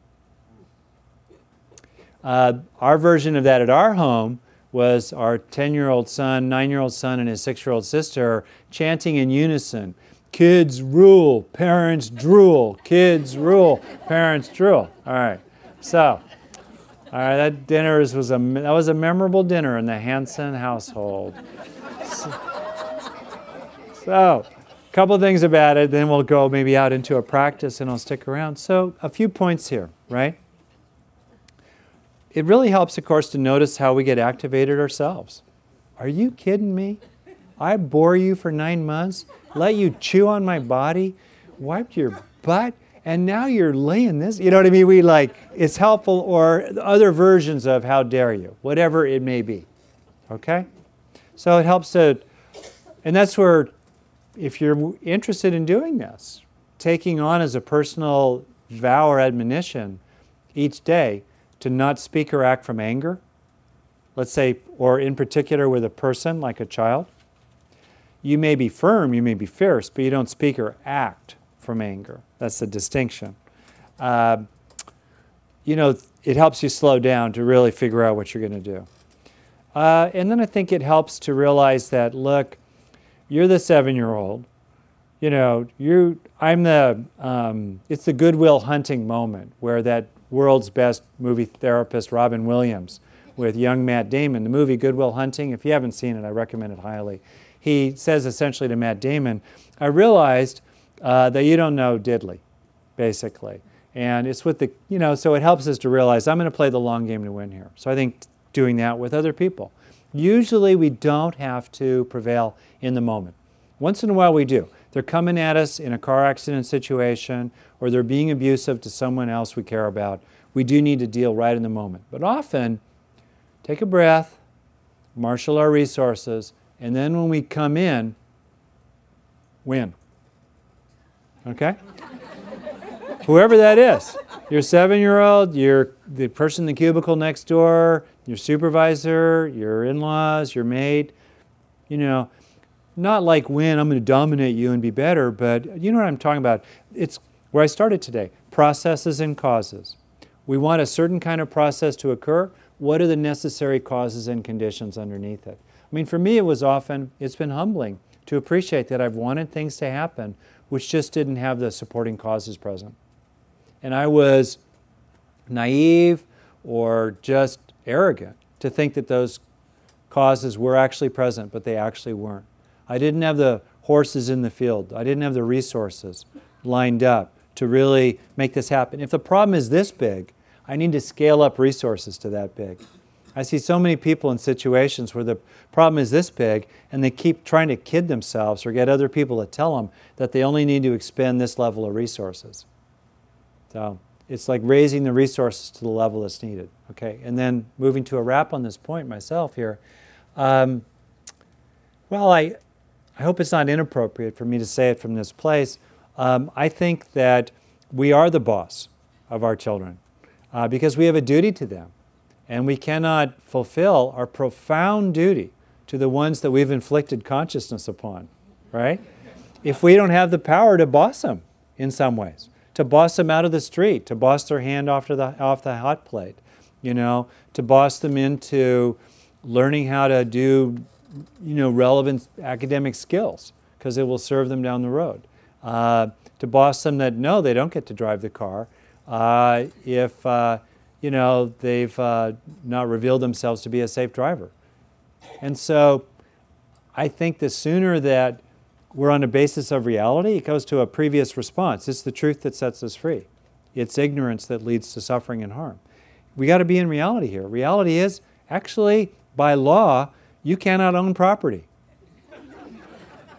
A: Uh, our version of that at our home was our 10 year old son, 9 year old son, and his 6 year old sister chanting in unison Kids rule, parents drool, kids rule, parents drool. All right. So, all right, that dinner was, a, that was a memorable dinner in the Hanson household. So, so a couple things about it, then we'll go maybe out into a practice and I'll stick around. So, a few points here, right? It really helps, of course, to notice how we get activated ourselves. Are you kidding me? I bore you for nine months, let you chew on my body, wiped your butt, and now you're laying this. You know what I mean? We like, it's helpful, or other versions of how dare you, whatever it may be. Okay? So it helps to, and that's where, if you're interested in doing this, taking on as a personal vow or admonition each day to not speak or act from anger, let's say, or in particular with a person like a child. You may be firm, you may be fierce, but you don't speak or act from anger. That's the distinction. Uh, you know, it helps you slow down to really figure out what you're going to do. Uh, and then I think it helps to realize that, look, you're the seven year old. You know, you, I'm the, um, it's the Good Will Hunting moment where that world's best movie therapist, Robin Williams, with young Matt Damon, the movie Good Will Hunting. If you haven't seen it, I recommend it highly. He says essentially to Matt Damon, I realized uh, that you don't know diddly, basically. And it's with the, you know, so it helps us to realize I'm going to play the long game to win here. So I think doing that with other people. Usually we don't have to prevail in the moment. Once in a while we do. They're coming at us in a car accident situation or they're being abusive to someone else we care about. We do need to deal right in the moment. But often, take a breath, marshal our resources, and then when we come in, win. Okay? Whoever that is, your seven year old, your the person in the cubicle next door, your supervisor, your in laws, your mate, you know, not like when I'm going to dominate you and be better, but you know what I'm talking about. It's where I started today processes and causes. We want a certain kind of process to occur. What are the necessary causes and conditions underneath it? I mean, for me, it was often, it's been humbling to appreciate that I've wanted things to happen which just didn't have the supporting causes present. And I was naive or just arrogant to think that those causes were actually present, but they actually weren't. I didn't have the horses in the field, I didn't have the resources lined up to really make this happen. If the problem is this big, I need to scale up resources to that big. I see so many people in situations where the problem is this big and they keep trying to kid themselves or get other people to tell them that they only need to expend this level of resources. So it's like raising the resources to the level that's needed. Okay, and then moving to a wrap on this point myself here. Um, well, I, I hope it's not inappropriate for me to say it from this place. Um, I think that we are the boss of our children uh, because we have a duty to them. And we cannot fulfill our profound duty to the ones that we've inflicted consciousness upon, right? If we don't have the power to boss them in some ways, to boss them out of the street, to boss their hand off, the, off the hot plate, you know, to boss them into learning how to do, you know, relevant academic skills because it will serve them down the road. Uh, to boss them that no, they don't get to drive the car. Uh, if uh, you know, they've uh, not revealed themselves to be a safe driver. And so I think the sooner that we're on a basis of reality, it goes to a previous response. It's the truth that sets us free. It's ignorance that leads to suffering and harm. We got to be in reality here. Reality is actually, by law, you cannot own property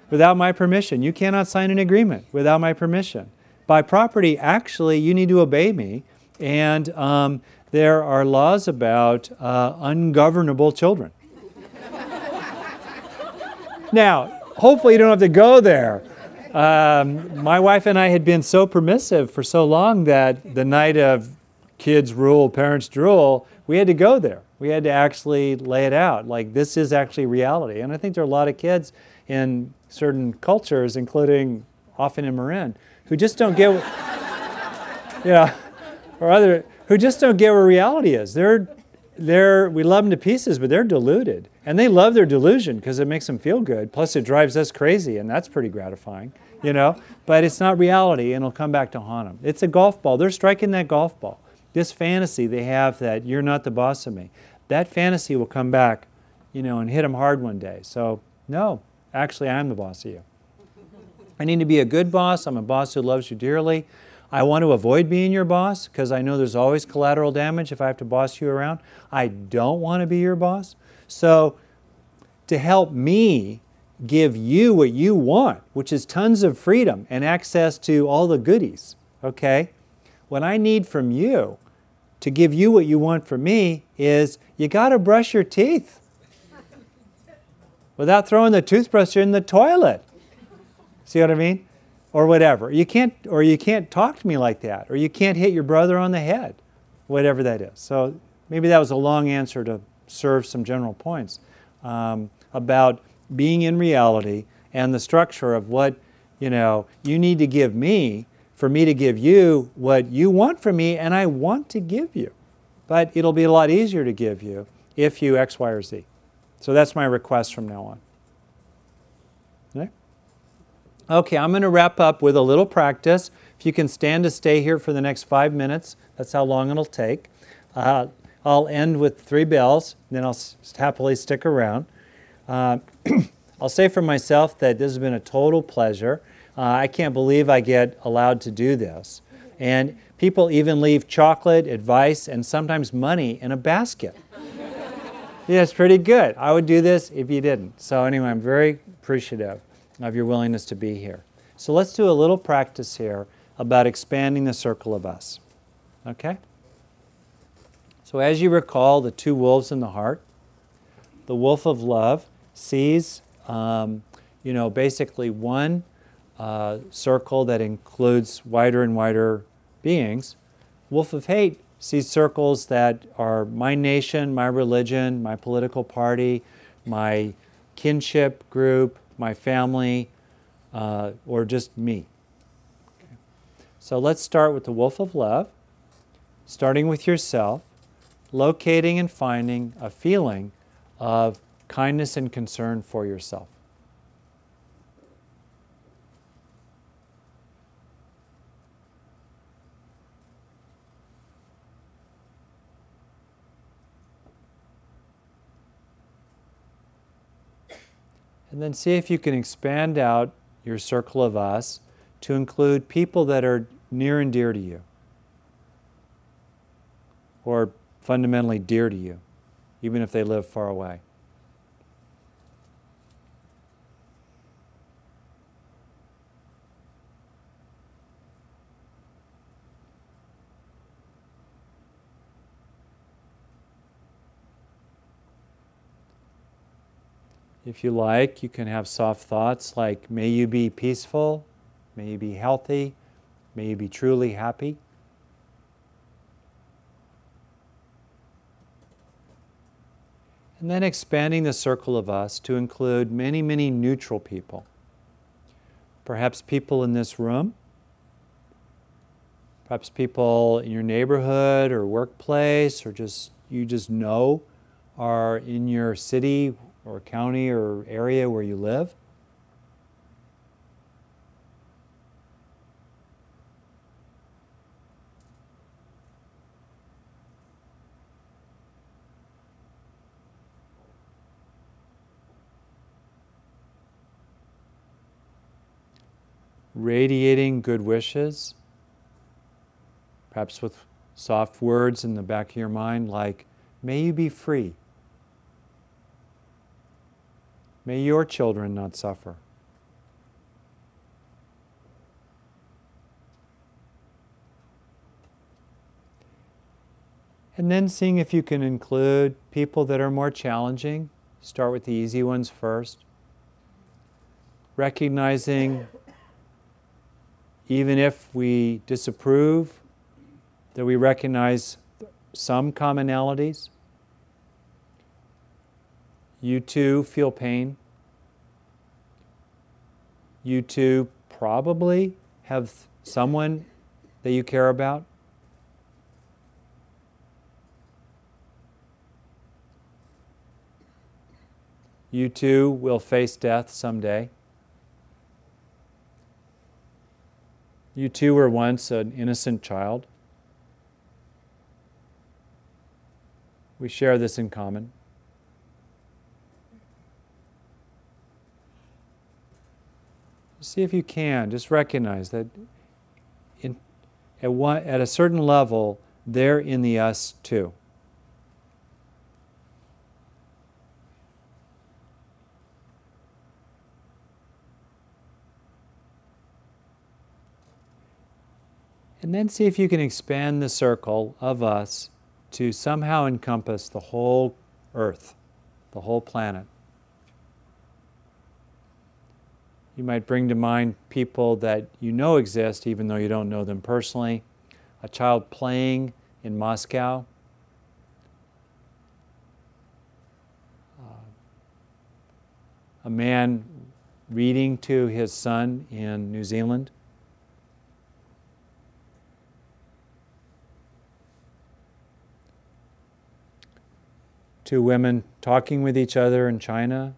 A: without my permission. You cannot sign an agreement without my permission. By property, actually, you need to obey me. And um, there are laws about uh, ungovernable children. now, hopefully, you don't have to go there. Um, my wife and I had been so permissive for so long that the night of kids rule, parents drool, we had to go there. We had to actually lay it out. Like, this is actually reality. And I think there are a lot of kids in certain cultures, including often in Marin, who just don't get, you know, or other, who just don't get where reality is. They're, they're, we love them to pieces, but they're deluded. And they love their delusion because it makes them feel good. Plus, it drives us crazy, and that's pretty gratifying, you know? But it's not reality, and it'll come back to haunt them. It's a golf ball. They're striking that golf ball. This fantasy they have that you're not the boss of me, that fantasy will come back, you know, and hit them hard one day. So, no, actually, I'm the boss of you. I need to be a good boss. I'm a boss who loves you dearly. I want to avoid being your boss because I know there's always collateral damage if I have to boss you around. I don't want to be your boss. So, to help me give you what you want, which is tons of freedom and access to all the goodies, okay? What I need from you to give you what you want from me is you got to brush your teeth without throwing the toothbrush in the toilet. See what I mean? Or whatever. You can't or you can't talk to me like that or you can't hit your brother on the head. Whatever that is. So maybe that was a long answer to serve some general points um, about being in reality and the structure of what, you know, you need to give me for me to give you what you want from me and I want to give you. But it'll be a lot easier to give you if you X, Y, or Z. So that's my request from now on. Okay, okay I'm going to wrap up with a little practice. If you can stand to stay here for the next five minutes, that's how long it'll take. Uh, I'll end with three bells, then I'll happily stick around. Uh, I'll say for myself that this has been a total pleasure. Uh, I can't believe I get allowed to do this. And people even leave chocolate, advice, and sometimes money in a basket. yeah, it's pretty good. I would do this if you didn't. So, anyway, I'm very appreciative of your willingness to be here. So, let's do a little practice here about expanding the circle of us. Okay? So, as you recall, the two wolves in the heart, the wolf of love sees, um, you know, basically one uh, circle that includes wider and wider beings. Wolf of hate sees circles that are my nation, my religion, my political party, my kinship group, my family, uh, or just me. Okay. So let's start with the wolf of love, starting with yourself, locating and finding a feeling of kindness and concern for yourself. And then see if you can expand out your circle of us to include people that are near and dear to you, or fundamentally dear to you, even if they live far away. If you like, you can have soft thoughts like, may you be peaceful, may you be healthy, may you be truly happy. And then expanding the circle of us to include many, many neutral people. Perhaps people in this room, perhaps people in your neighborhood or workplace, or just you just know are in your city or county or area where you live? Radiating good wishes, perhaps with soft words in the back of your mind like, may you be free. May your children not suffer. And then seeing if you can include people that are more challenging. Start with the easy ones first. Recognizing, even if we disapprove, that we recognize some commonalities. You too feel pain. You too probably have someone that you care about. You too will face death someday. You too were once an innocent child. We share this in common. See if you can just recognize that in, at, one, at a certain level, they're in the us too. And then see if you can expand the circle of us to somehow encompass the whole earth, the whole planet. You might bring to mind people that you know exist, even though you don't know them personally. A child playing in Moscow. Uh, a man reading to his son in New Zealand. two women talking with each other in China.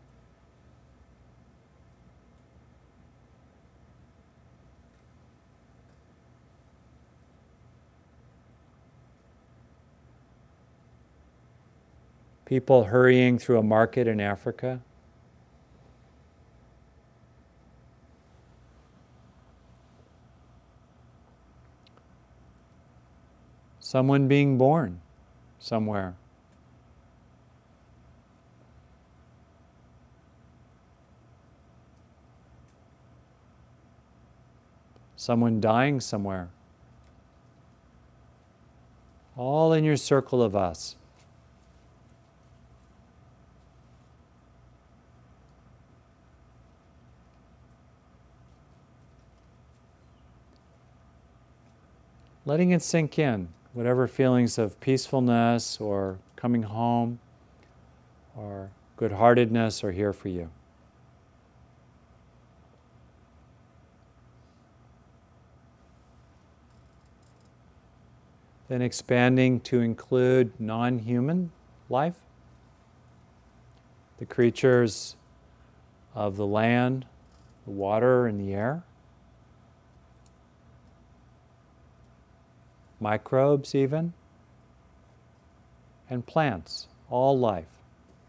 A: People hurrying through a market in Africa. Someone being born somewhere. someone dying somewhere. All in your circle of us. Letting it sink in, whatever feelings of peacefulness or coming home or good heartedness are here for you. then expanding to include non human life, the creatures of the land, the water, and the air, microbes, even, and plants, all life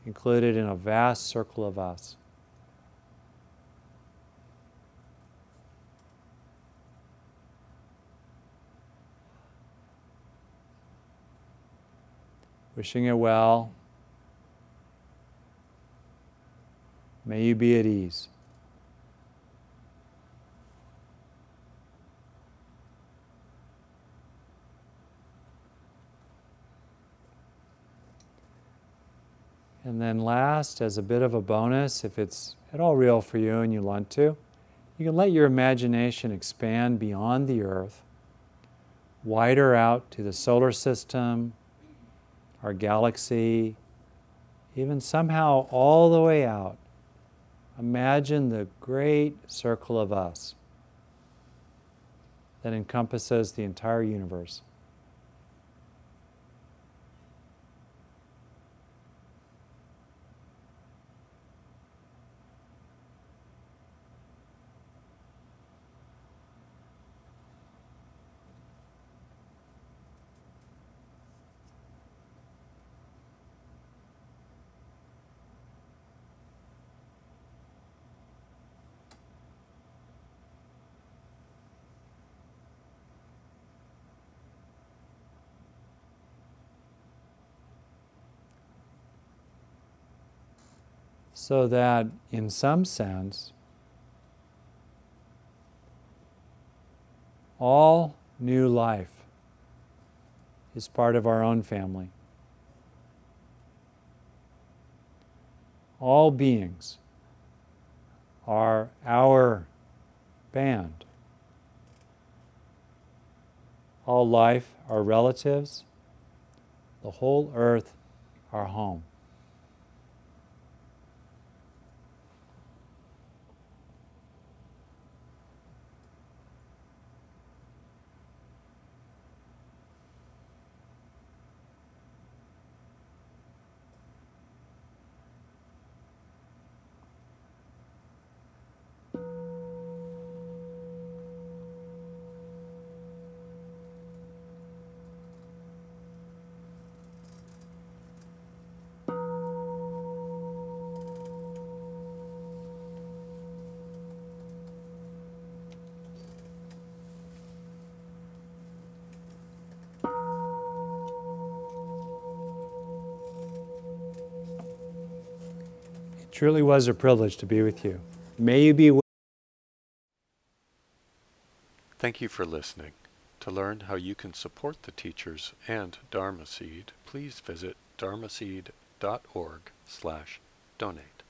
A: included in a vast circle of us. Wishing it well. May you be at ease. And then, last, as a bit of a bonus, if it's at all real for you and you want to, you can let your imagination expand beyond the earth, wider out to the solar system, our galaxy, even somehow all the way out. Imagine the great circle of us that encompasses the entire universe. So that, in some sense, all new life is part of our own family. All beings are our band. All life are relatives. The whole earth our home. Truly was a privilege to be with you. May you be.
H: Thank you for listening. To learn how you can support the teachers and Dharma Seed, please visit dharmaseed.org slash donate.